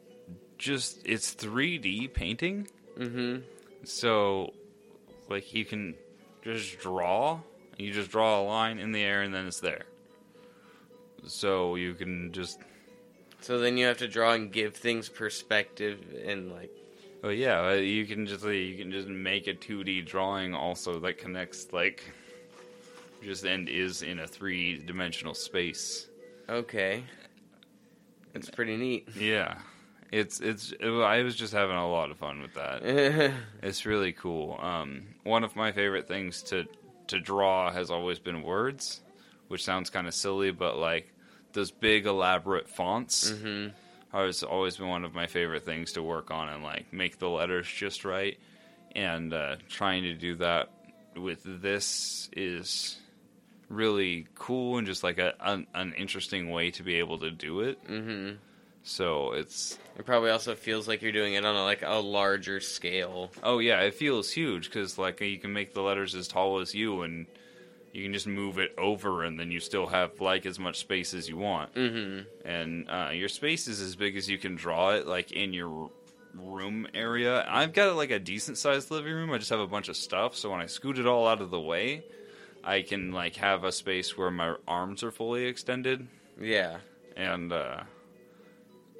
just it's 3D painting. mhm. So, like, you can just draw. You just draw a line in the air, and then it's there. So you can just, So then you have to draw and give things perspective and like oh yeah, uh, you can just you can just make a two D drawing also that connects like, just and is in a three dimensional space. okay. It's pretty neat. Yeah, it's it's. It, I was just having a lot of fun with that. *laughs* It's really cool. Um, one of my favorite things to to draw has always been words, which sounds kind of silly, but like those big elaborate fonts hmm has always been one of my favorite things to work on and like make the letters just right. And uh, trying to do that with this is really cool and just like a an, an interesting way to be able to do it. hmm So it's It probably also feels like you're doing it on a, like a larger scale. Oh yeah, it feels huge because like you can make the letters as tall as you, and you can just move it over, and then you still have like as much space as you want. hmm And uh, your space is as big as you can draw it, like in your room area. I've got like a decent sized living room. I just have a bunch of stuff, so when I scoot it all out of the way, I can like have a space where my arms are fully extended, Yeah. and uh,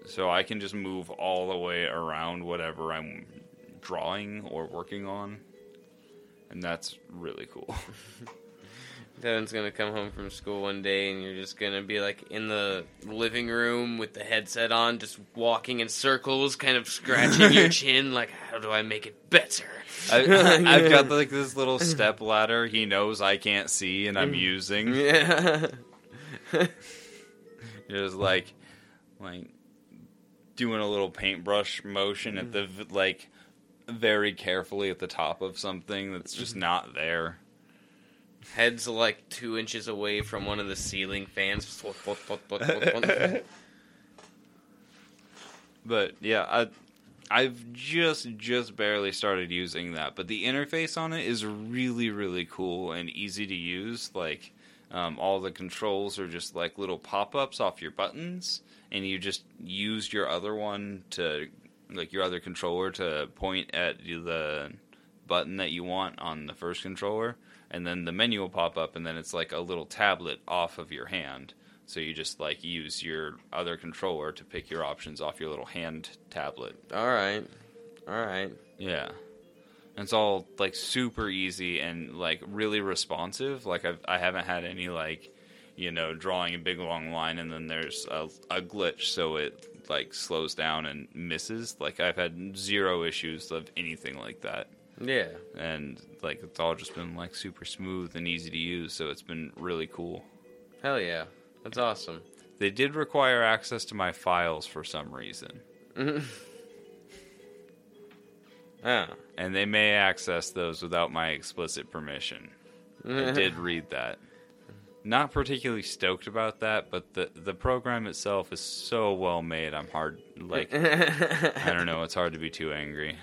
so I can just move all the way around whatever I'm drawing or working on, and that's really cool. *laughs* Devin's gonna come home from school one day and you're just gonna be like in the living room with the headset on, just walking in circles, kind of scratching your *laughs* chin, like, how do I make it better? I, *laughs* I've got like this little step ladder. He knows I can't see, and I'm mm. using. Yeah. Just like, like doing a little paintbrush motion at the like very carefully at the top of something that's just not there. Head's like two inches away from one of the ceiling fans. *laughs* But yeah, I I've just just barely started using that, but the interface on it is really really cool and easy to use. Like um, all the controls are just like little pop ups off your buttons, and you just use your other one to like your other controller to point at the button that you want on the first controller, and then the menu will pop up, and then it's like a little tablet off of your hand. So you just like use your other controller to pick your options off your little hand tablet. All right. All right. Yeah. And it's all like super easy and like really responsive. Like I've I haven't had any like you know drawing a big long line and then there's a, a glitch so it like slows down and misses. Like I've had zero issues of anything like that. Yeah. And like it's all just been like super smooth and easy to use. So it's been really cool. Hell yeah. That's awesome. They did require access to my files for some reason. *laughs* Ah. and they may access those without my explicit permission. I did *laughs* read that. Not particularly stoked about that, but the the program itself is so well made. I'm hard like I don't know. It's hard to be too angry.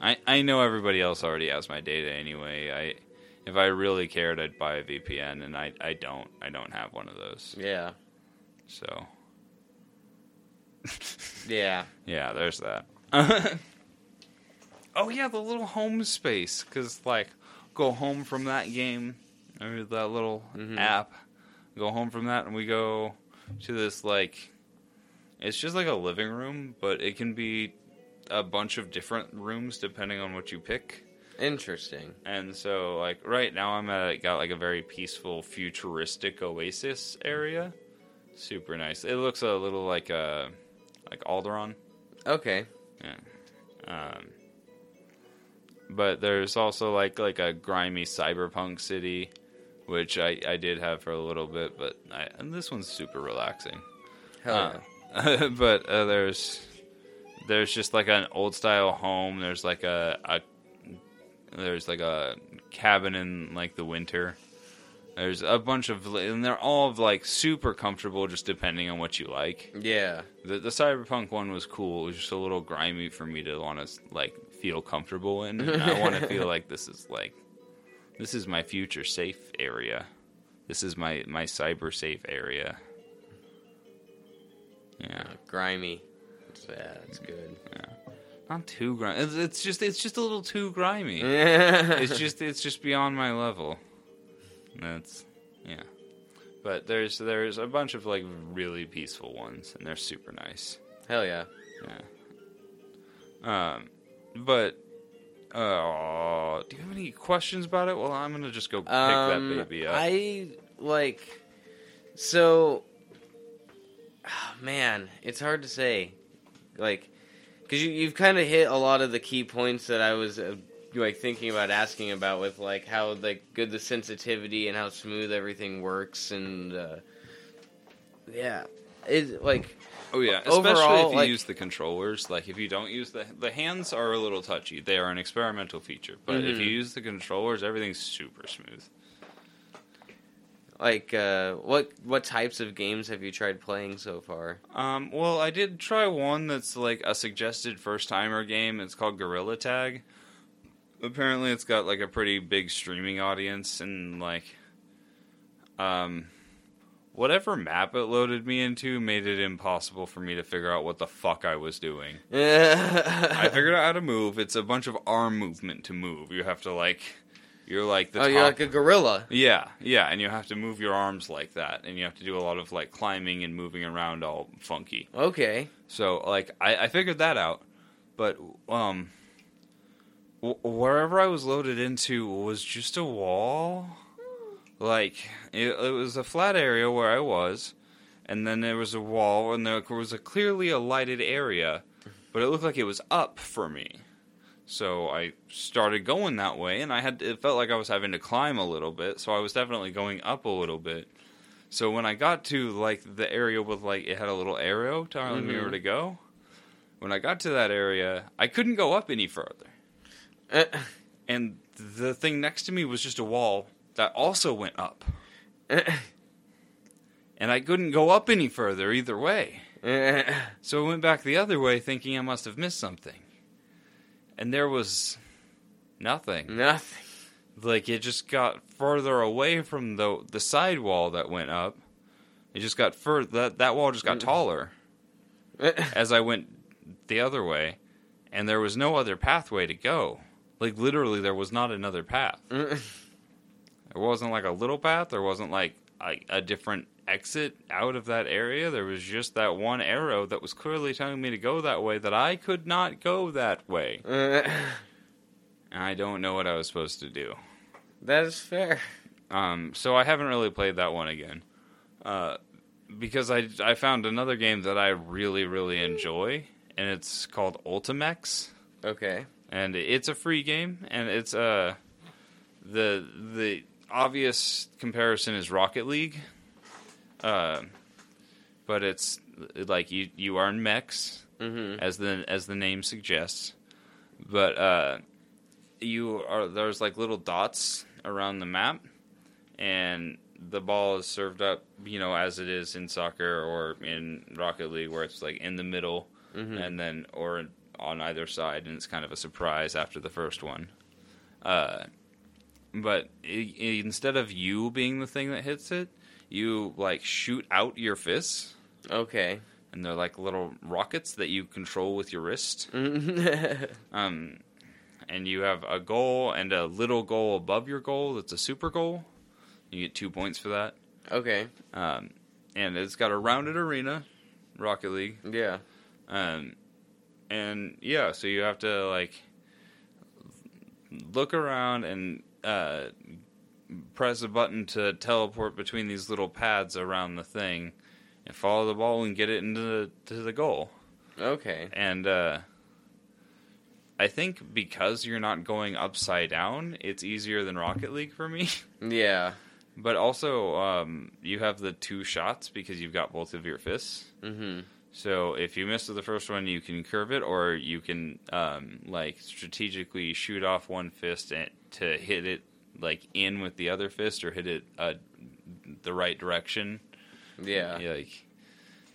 I I know everybody else already has my data anyway. I if I really cared, I'd buy a VPN, and I I don't. I don't have one of those. yeah. So Yeah. *laughs* yeah, there's that. *laughs* oh yeah, the little home space because like go home from that game or that little Mhm. app. Go home from that, and we go to this like it's just like a living room, but it can be a bunch of different rooms depending on what you pick. Interesting. And so, like right now, I'm at got like a very peaceful, futuristic oasis area. Super nice. It looks a little like a like Alderaan. Okay. Yeah. Um, but there's also like like a grimy cyberpunk city, which I, I did have for a little bit, but I, and this one's super relaxing. Hell Uh, *laughs* but uh, there's there's just like an old style home. There's like a, a there's like a cabin in like the winter. There's a bunch of and they're all like super comfortable, just depending on what you like. yeah. The the cyberpunk one was cool. It was just a little grimy for me to want to like feel comfortable in. And I want to *laughs* feel like this is like this is my future safe area. This is my my cyber safe area. Yeah, Uh, grimy. It's, yeah, it's good. Yeah. Not too grimy. It's, it's just it's just a little too grimy. it's *laughs* it's just it's just beyond my level. That's yeah. But there's there's a bunch of like really peaceful ones, and they're super nice. Hell yeah. Yeah. Um, but uh, do you have any questions about it? Well, I'm gonna just go pick Um, that baby up. I like so. ah, man, it's hard to say, like, because you you've kind of hit a lot of the key points that I was uh, like thinking about asking about with like how like good the sensitivity and how smooth everything works and uh, yeah, it like oh yeah, especially overall, if you like- use the controllers. Like if you don't use the the hands are a little touchy. They are an experimental feature, but if Mhm. you use the controllers, everything's super smooth. like uh, what what types of games have you tried playing so far? Um, well, I did try one that's like a suggested first timer game. It's called Gorilla Tag. Apparently, it's got like a pretty big streaming audience, and like, um, whatever map it loaded me into made it impossible for me to figure out what the fuck I was doing. *laughs* I figured out how to move. It's a bunch of arm movement to move. You have to like, you're like the oh, top. you're like a gorilla. Yeah, yeah, and you have to move your arms like that, and you have to do a lot of like climbing and moving around all funky. Okay. So like I, I figured that out, but um, w- wherever I was loaded into was just a wall. Like it, it was a flat area where I was, and then there was a wall, and there was a clearly a lighted area, but it looked like it was up for me. So I started going that way, and I had it felt like I was having to climb a little bit. So I was definitely going up a little bit. So when I got to like the area with like it had a little arrow telling me Mhm. where to go. When I got to that area, I couldn't go up any further. Uh, And the thing next to me was just a wall that also went up. *clears throat* And I couldn't go up any further either way. *clears throat* So I went back the other way thinking I must have missed something. And there was nothing. Nothing. Like it just got further away from the the side wall that went up. It just got further that that wall just got mm. taller *clears throat* as I went the other way. and there was no other pathway to go. Like literally, there was not another path. There wasn't like a little path. There wasn't like a, a different exit out of that area. There was just that one arrow that was clearly telling me to go that way. That I could not go that way. *laughs* And I don't know what I was supposed to do. that is fair. Um, so I haven't really played that one again, uh, because I I found another game that I really really enjoy, and it's called Ultimech, Okay. and it's a free game, and it's uh the the obvious comparison is Rocket League, uh, but it's like you you are in mechs, hmm as the as the name suggests. But uh, you are there's like little dots around the map, and the ball is served up, you know, as it is in soccer or in Rocket League, where it's like in the middle, hmm and then or on either side, and it's kind of a surprise after the first one. Uh, but i i instead of you being the thing that hits it, you like shoot out your fists Okay. and they're like little rockets that you control with your wrist. *laughs* Um, and you have a goal and a little goal above your goal that's a super goal. You get two points for that. okay. Um, and it's got a rounded arena, Rocket League. Yeah. Um, and yeah, so you have to like look around and uh, press a button to teleport between these little pads around the thing, and follow the ball and get it into the, to the goal. Okay. And uh, I think because you're not going upside down, it's easier than Rocket League for me. *laughs* Yeah. but also, um, you have the two shots because you've got both of your fists. hmm So if you miss the first one, you can curve it, or you can um, like strategically shoot off one fist and, to hit it like in with the other fist, or hit it uh, the right direction. Yeah. Yeah, like,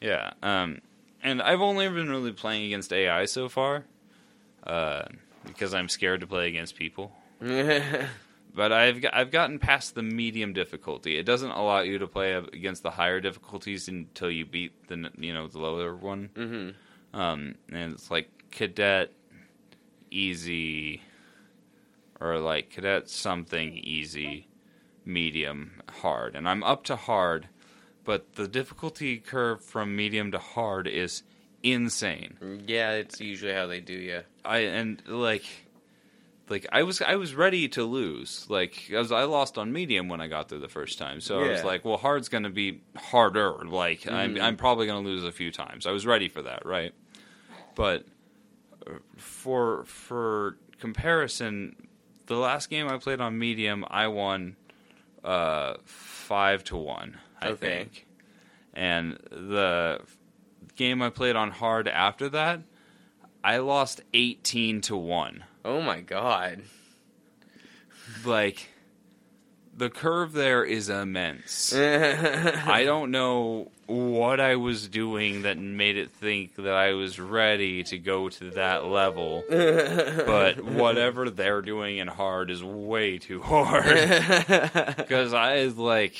yeah. Um, and I've only been really playing against AI so far, uh, because I'm scared to play against people. *laughs* But I've I've gotten past the medium difficulty. It doesn't allow you to play against the higher difficulties until you beat the you know the lower one. hmm Um, and it's like cadet easy, or like cadet something easy, medium, hard, and I'm up to hard, but the difficulty curve from medium to hard is insane. Yeah, it's usually how they do you. I and like. Like I was, I was ready to lose. Like I was, I lost on medium when I got there the first time. So I was like, well, hard's going to be harder. Like I'm, Mhm. I'm probably going to lose a few times. I was ready for that, right? But uh, for for comparison, the last game I played on medium, I won uh, five to one, I Okay. think. And the game I played on hard after that, I lost eighteen to one. Oh my god. Like the curve there is immense. *laughs* I don't know what I was doing that made it think that I was ready to go to that level. But whatever they're doing in hard is way too hard. *laughs* Because I like,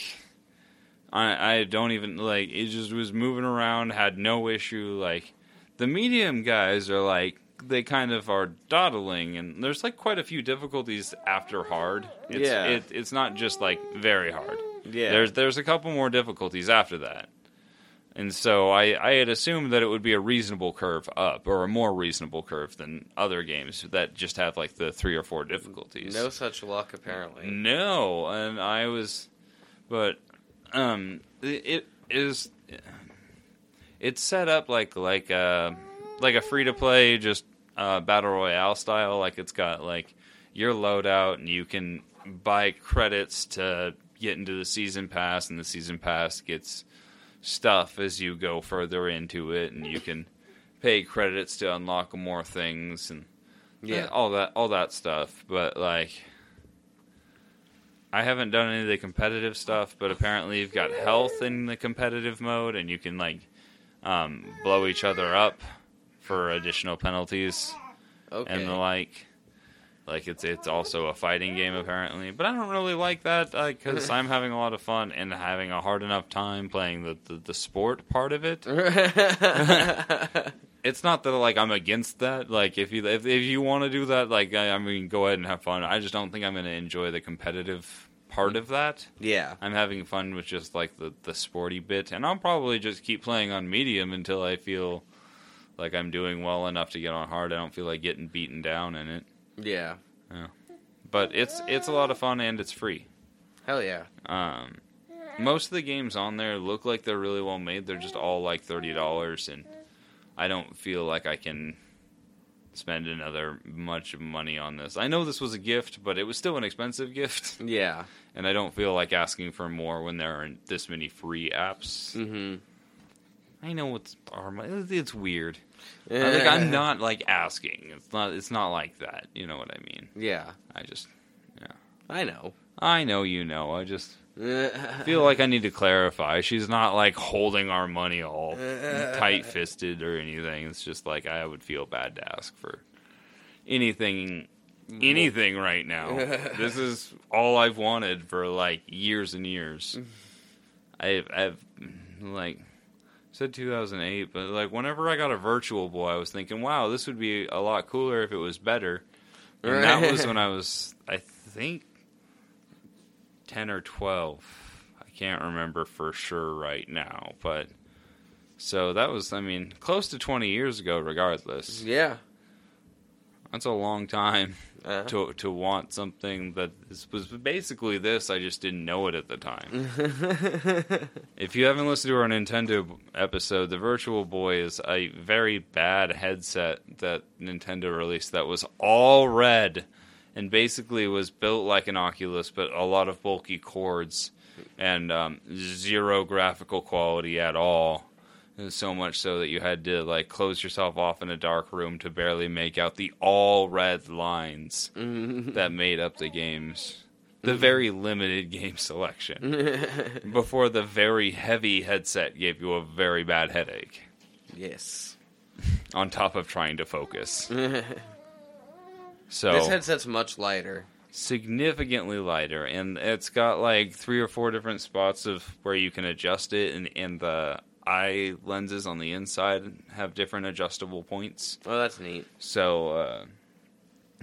I I don't even like. It just was moving around, had no issue. Like the medium guys are like they kind of are dawdling, and there's like quite a few difficulties after hard. It's, Yeah. it, it's not just like very hard. yeah. There's there's a couple more difficulties after that. And so I, I had assumed that it would be a reasonable curve up, or a more reasonable curve than other games that just have like the three or four difficulties. no such luck apparently. No, and I was, but um, it, it is it's set up like like a like a free to play just uh, battle royale style. Like it's got like your loadout, and you can buy credits to get into the season pass, and the season pass gets stuff as you go further into it, and you can pay credits to unlock more things and Yeah. all that all that stuff. But like, I haven't done any of the competitive stuff, but apparently you've got health in the competitive mode, and you can like um, blow each other up for additional penalties Okay. and the like. Like it's it's also a fighting game apparently, but I don't really like that uh, because *laughs* I'm having a lot of fun and having a hard enough time playing the, the, the sport part of it. *laughs* it's not that like I'm against that. Like if you if, if you want to do that, like I, I mean, go ahead and have fun. I just don't think I'm going to enjoy the competitive part of that. Yeah. I'm having fun with just like the the sporty bit, and I'll probably just keep playing on medium until I feel like I'm doing well enough to get on hard. I don't feel like getting beaten down in it. Yeah. Yeah. But it's it's a lot of fun and it's free. Hell yeah. Um, most of the games on there look like they're really well made. They're just all like thirty dollars, and I don't feel like I can spend another much money on this. I know this was a gift, but it was still an expensive gift, *laughs* Yeah. and I don't feel like asking for more when there are this many free apps. Mm-hmm. I know it's it's weird. like I'm not like asking. It's not. It's not like that. You know what I mean? Yeah. I just. Yeah. I know. I know you know. I just *laughs* feel like I need to clarify. She's not like holding our money all *laughs* tight fisted or anything. It's just like I would feel bad to ask for anything anything right now. *laughs* this is all I've wanted for like years and years. Mm. I've I've like said 2008, but like whenever I got a virtual boy, I was thinking, wow, this would be a lot cooler if it was better. And that was when I *laughs* was I think 10 or 12. I can't remember for sure right now, but so that was I mean, close to 20 years ago regardless. Yeah. That's a long time Uh-huh. to to want something that is, was basically this. I just didn't know it at the time. *laughs* if you haven't listened to our Nintendo episode, the Virtual Boy is a very bad headset that Nintendo released that was all red and basically was built like an Oculus, but a lot of bulky cords and um, zero graphical quality at all. So much so that you had to like close yourself off in a dark room to barely make out the all red lines mm-hmm. that made up the games. The mm-hmm. very limited game selection *laughs* before the very heavy headset gave you a very bad headache yes. *laughs* on top of trying to focus. *laughs* So This headset's much lighter. significantly lighter and it's got like three or four different spots of where you can adjust it and, and the eye lenses on the inside have different adjustable points. Oh, that's neat. so uh,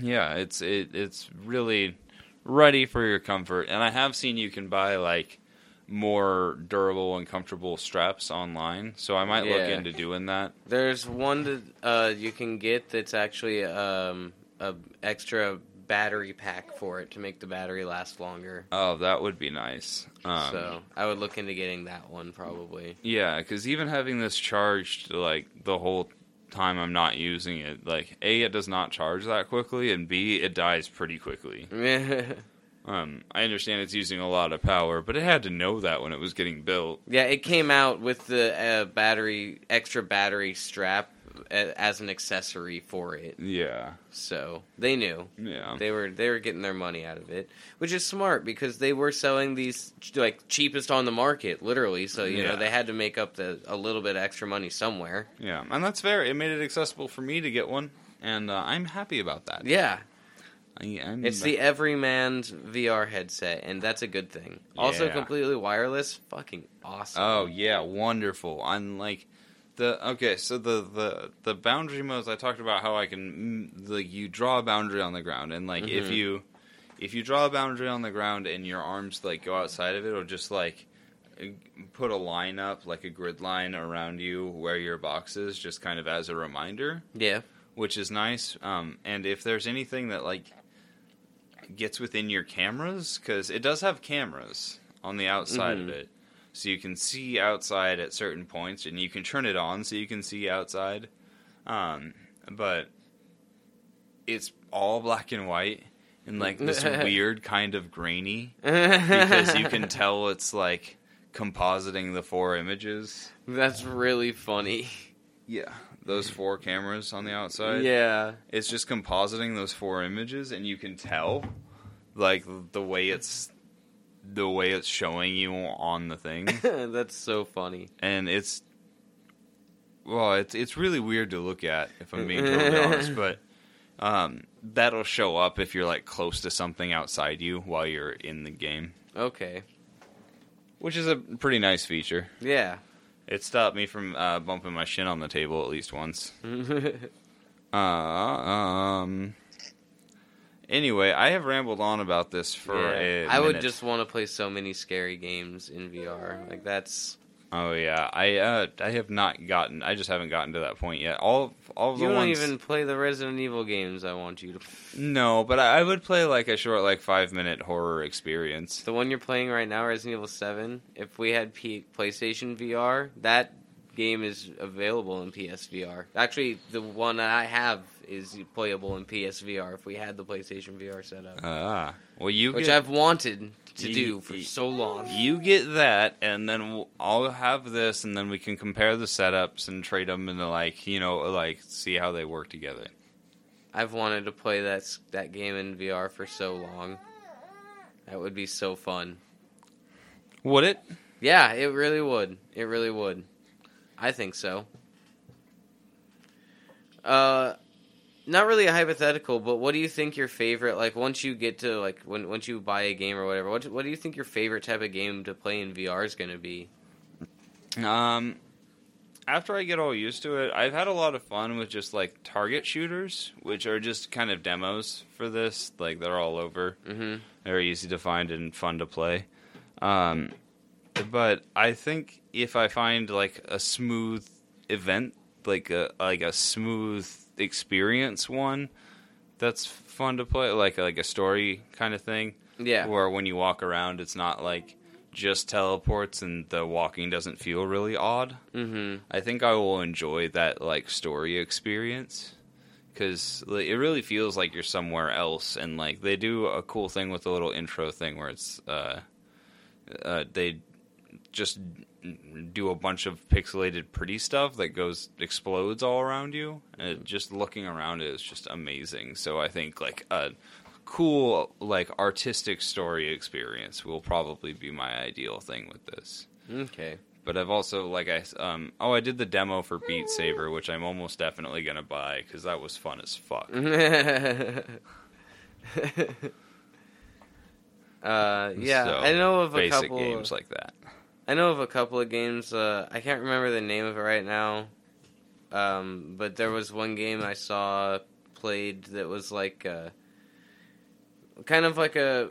yeah it's it, it's really ready for your comfort. And i have seen you can buy like more durable and comfortable straps online. So i might look into doing that. There's one that uh, you can get that's actually um, a extra battery pack for it to make the battery last longer. oh that would be nice um, so I would look into getting that one probably. Yeah, because even having this charged like the whole time I'm not using it, like a it does not charge that quickly, and b it dies pretty quickly. *laughs* Um, I understand it's using a lot of power, but it had to know that when it was getting built. yeah, it came out with the uh, battery extra battery strap as an accessory for it. Yeah, So they knew. yeah, They were they were getting their money out of it, which is smart because they were selling these like cheapest on the market, literally. So you Yeah. know they had to make up the a little bit extra money somewhere. yeah, and that's fair. It made it accessible for me to get one, and uh, I'm happy about that. Yeah, I, it's the everyman's VR headset, and that's a good thing. Also, Yeah. completely wireless, fucking awesome. Oh yeah, wonderful. I'm like the okay. So the the the boundary modes I talked about how I can mm, like you draw a boundary on the ground and like if Mhm. you if you draw a boundary on the ground and your arms like go outside of it, it'll just like uh, put a line up like a grid line around you where your box is, just kind of as a reminder yeah, which is nice. Um, and if there's anything that like gets within your cameras, because it does have cameras on the outside of Mhm. it, so you can see outside at certain points, and you can turn it on so you can see outside. Um, but it's all black and white and like this *laughs* weird kind of grainy because you can *laughs* tell it's like compositing the four images. that's really funny. Yeah, those four cameras on the outside. yeah, it's just compositing those four images and you can tell like the way it's the way it's showing you on the thing *laughs* that's so funny. and it's well it's it's really weird to look at if i'm being totally *laughs* honest but um that'll show up if you're like close to something outside you while you're in the game Okay, which is a pretty nice feature yeah, It stopped me from uh, bumping my shin on the table at least once. *laughs* Uh, um. Anyway, I have rambled on about this for a Yeah. I would just want to play so many scary games in VR. Like that's Oh yeah, I uh, I have not gotten. I just haven't gotten to that point yet. All all of you the don't ones. even play the Resident Evil games. I want you to. No, but I, I would play like a short, like five minute horror experience. The one you're playing right now, Resident Evil Seven. If we had P- PlayStation VR, that game is available in PSVR. Actually, the one that I have is playable in PSVR. If we had the PlayStation VR set up, Ah, well you which get I've wanted to You- do for you- so long. you get that, and then we'll, I'll have this, and then we can compare the setups and trade them, and like you know, like see how they work together. I've wanted to play that that game in VR for so long. That would be so fun. Would it? Yeah, it really would. It really would. I think so. Uh not really a hypothetical, but what do you think your favorite like once you get to like when once you buy a game or whatever, what what do you think your favorite type of game to play in VR is going to be? Um, after I get all used to it, I've had a lot of fun with just like target shooters, which are just kind of demos for this. Like they're all over. Mhm. They're easy to find and fun to play. Um, but I think if I find like a smooth event, like a like a smooth experience one, that's fun to play, like like a story kind of thing Yeah. where when you walk around, it's not like just teleports and the walking doesn't feel really odd. Mhm. I think I will enjoy that like story experience because like, it really feels like you're somewhere else, and like they do a cool thing with the little intro thing where it's uh, uh they just do a bunch of pixelated pretty stuff that goes explodes all around you and just looking around it is just amazing so i think like a cool like artistic story experience will probably be my ideal thing with this Okay. but I've also like I um oh I did the demo for Beat Saber, which I'm almost definitely gonna buy because that was fun as fuck. *laughs* uh yeah, So, I know of a Basic couple games like that. I know of a couple of games. Uh, I can't remember the name of it right now, um, but there was one game I saw played that was like a, kind of like a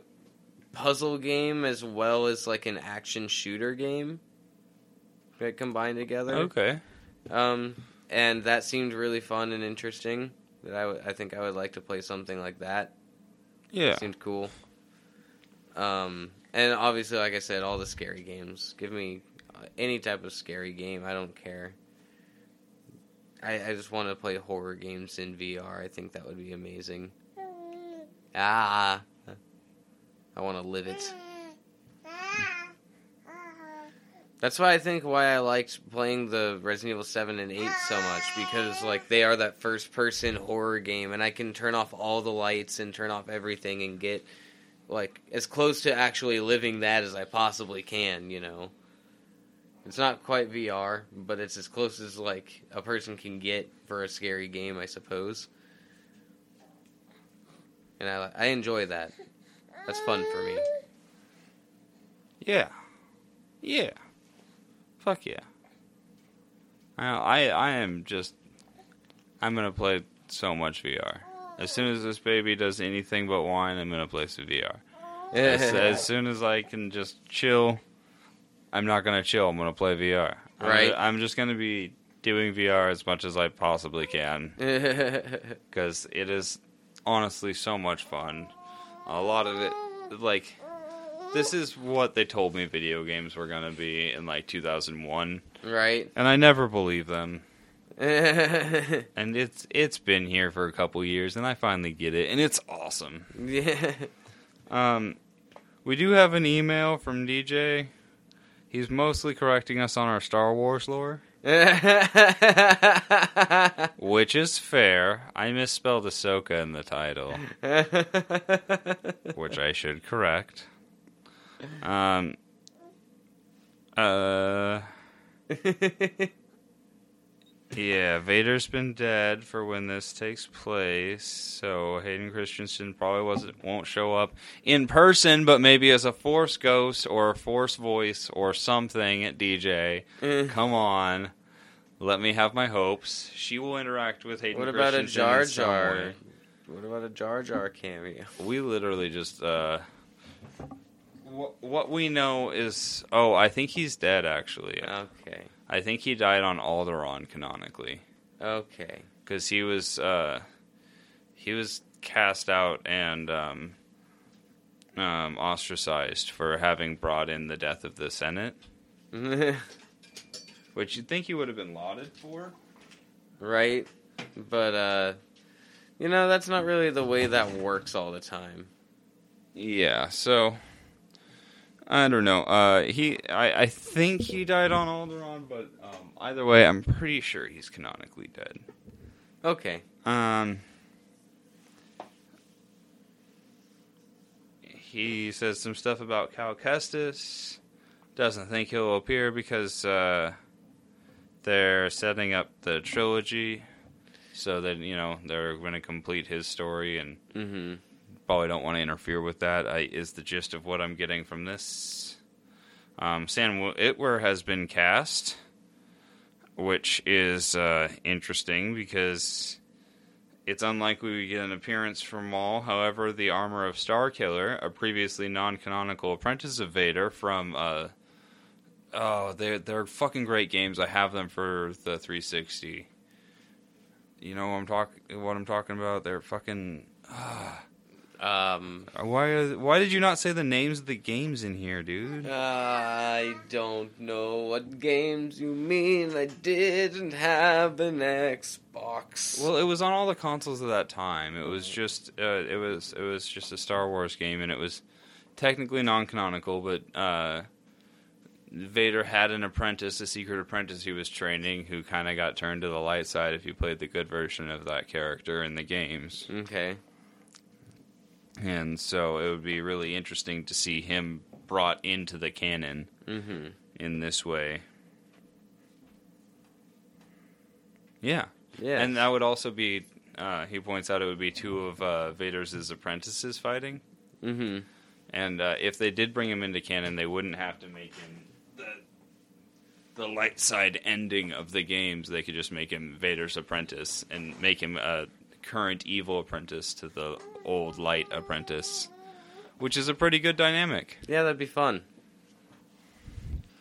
puzzle game as well as like an action shooter game that combined together. Okay. Um, and that seemed really fun and interesting. That I I think I would like to play something like that. Yeah. it Seemed cool. Um, and obviously, like I said, all the scary games. Give me uh, any type of scary game. I don't care. I, I just want to play horror games in VR. I think that would be amazing. Ah, I want to live it. That's why I think why I liked playing the Resident Evil 7 and 8 so much because like they are that first person horror game and I can turn off all the lights and turn off everything and get like as close to actually living that as I possibly can, you know. It's not quite VR, but it's as close as like a person can get for a scary game, I suppose. And I I enjoy that. That's fun for me. Yeah. Yeah. Fuck yeah. I I I am just I'm gonna play so much VR. As soon as this baby does anything but whine, I'm gonna play some VR. As, as soon as I can just chill, I'm not gonna chill. I'm gonna play VR. I'm Right. I'm just gonna be doing VR as much as I possibly can *laughs* because it is honestly so much fun. A lot of it, like, this is what they told me video games were gonna be in like 2001, right? and I never believed them. Yeah. *laughs* And it's it's been here for a couple years, and I finally get it, and it's awesome. Um, we do have an email from DJ. He's mostly correcting us on our Star Wars lore, *laughs* which is fair. I misspelled Ahsoka in the title, *laughs* which I should correct. Um. Yeah, Vader's been dead for when this takes place, so Hayden Christensen probably wasn't won't show up in person, but maybe as a Force ghost or a Force voice or something at DJ. Eh. Come on, let me have my hopes. She will interact with Hayden. Christensen. What about a Jar Jar? What about a Jar Jar cameo? We literally just uh, what what we know is oh, I think he's dead actually. Okay. I think he died on Alderaan canonically. Okay. because he was uh, he was cast out and um, um, ostracized for having brought in the death of the Senate, *laughs* which you'd think he would have been lauded for. right? But uh you know, that's not really the way that works all the time. Yeah, so I don't know. Uh, he, I, I think he died on Alderaan, but um, either way, I'm pretty sure he's canonically dead. Okay. Um, he says some stuff about Cal Kestis. Doesn't think he'll appear because uh, they're setting up the trilogy, so that you know they're going to complete his story, and Mhm. Probably don't want to interfere with that. I, is the gist of what I'm getting from this. Um, Sam Witwer has been cast, which is uh, interesting because it's unlikely we get an appearance from Maul. However, the armor of Starkiller, a previously non-canonical apprentice of Vader from uh, oh, they're they're fucking great games. I have them for the 360. You know what I'm talking what I'm talking about? They're fucking. Um Why are, why did you not say the names of the games in here, dude? I don't know what games you mean. I didn't have an Xbox. Well, it was on all the consoles of that time. It was just uh, it was it was just a Star Wars game, and it was technically non-canonical. But uh, Vader had an apprentice, a secret apprentice he was training, who kind of got turned to the light side if you played the good version of that character in the games. okay. And so it would be really interesting to see him brought into the canon Mhm. in this way. Yeah. Yeah. And that would also be, uh, he points out it would be two of uh, Vader's apprentices fighting. Mhm. And uh, if they did bring him into canon, they wouldn't have to make him the, the light side ending of the games. They could just make him Vader's apprentice and make him a current evil apprentice to the old light apprentice, which is a pretty good dynamic. Yeah, that'd be fun.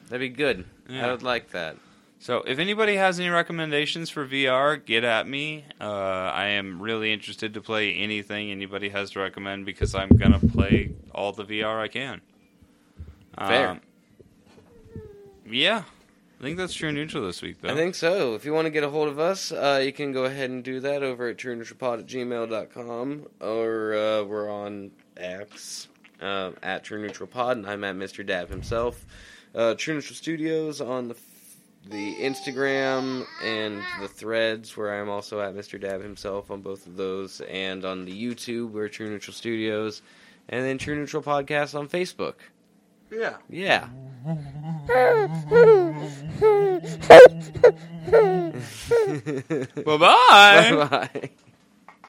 That'd be good. Yeah. I would like that. So, if anybody has any recommendations for VR, get at me. Uh, I am really interested to play anything anybody has to recommend because I'm gonna play all the VR I can. Fair. Um, yeah, I think that's true neutral this week, though. I think so. If you want to get a hold of us, uh, you can go ahead and do that over at trueneutralpod at gmail.com or uh, we're on X uh, at True Neutral Pod, and I'm at Mr. Dab himself. Uh, True Neutral Studios on the the Instagram and the threads, where I'm also at Mr. Dab himself on both of those, and on the YouTube, we're True Neutral Studios, and then True Neutral Podcast on Facebook. Yeah. Yeah. Bye bye. Bye bye.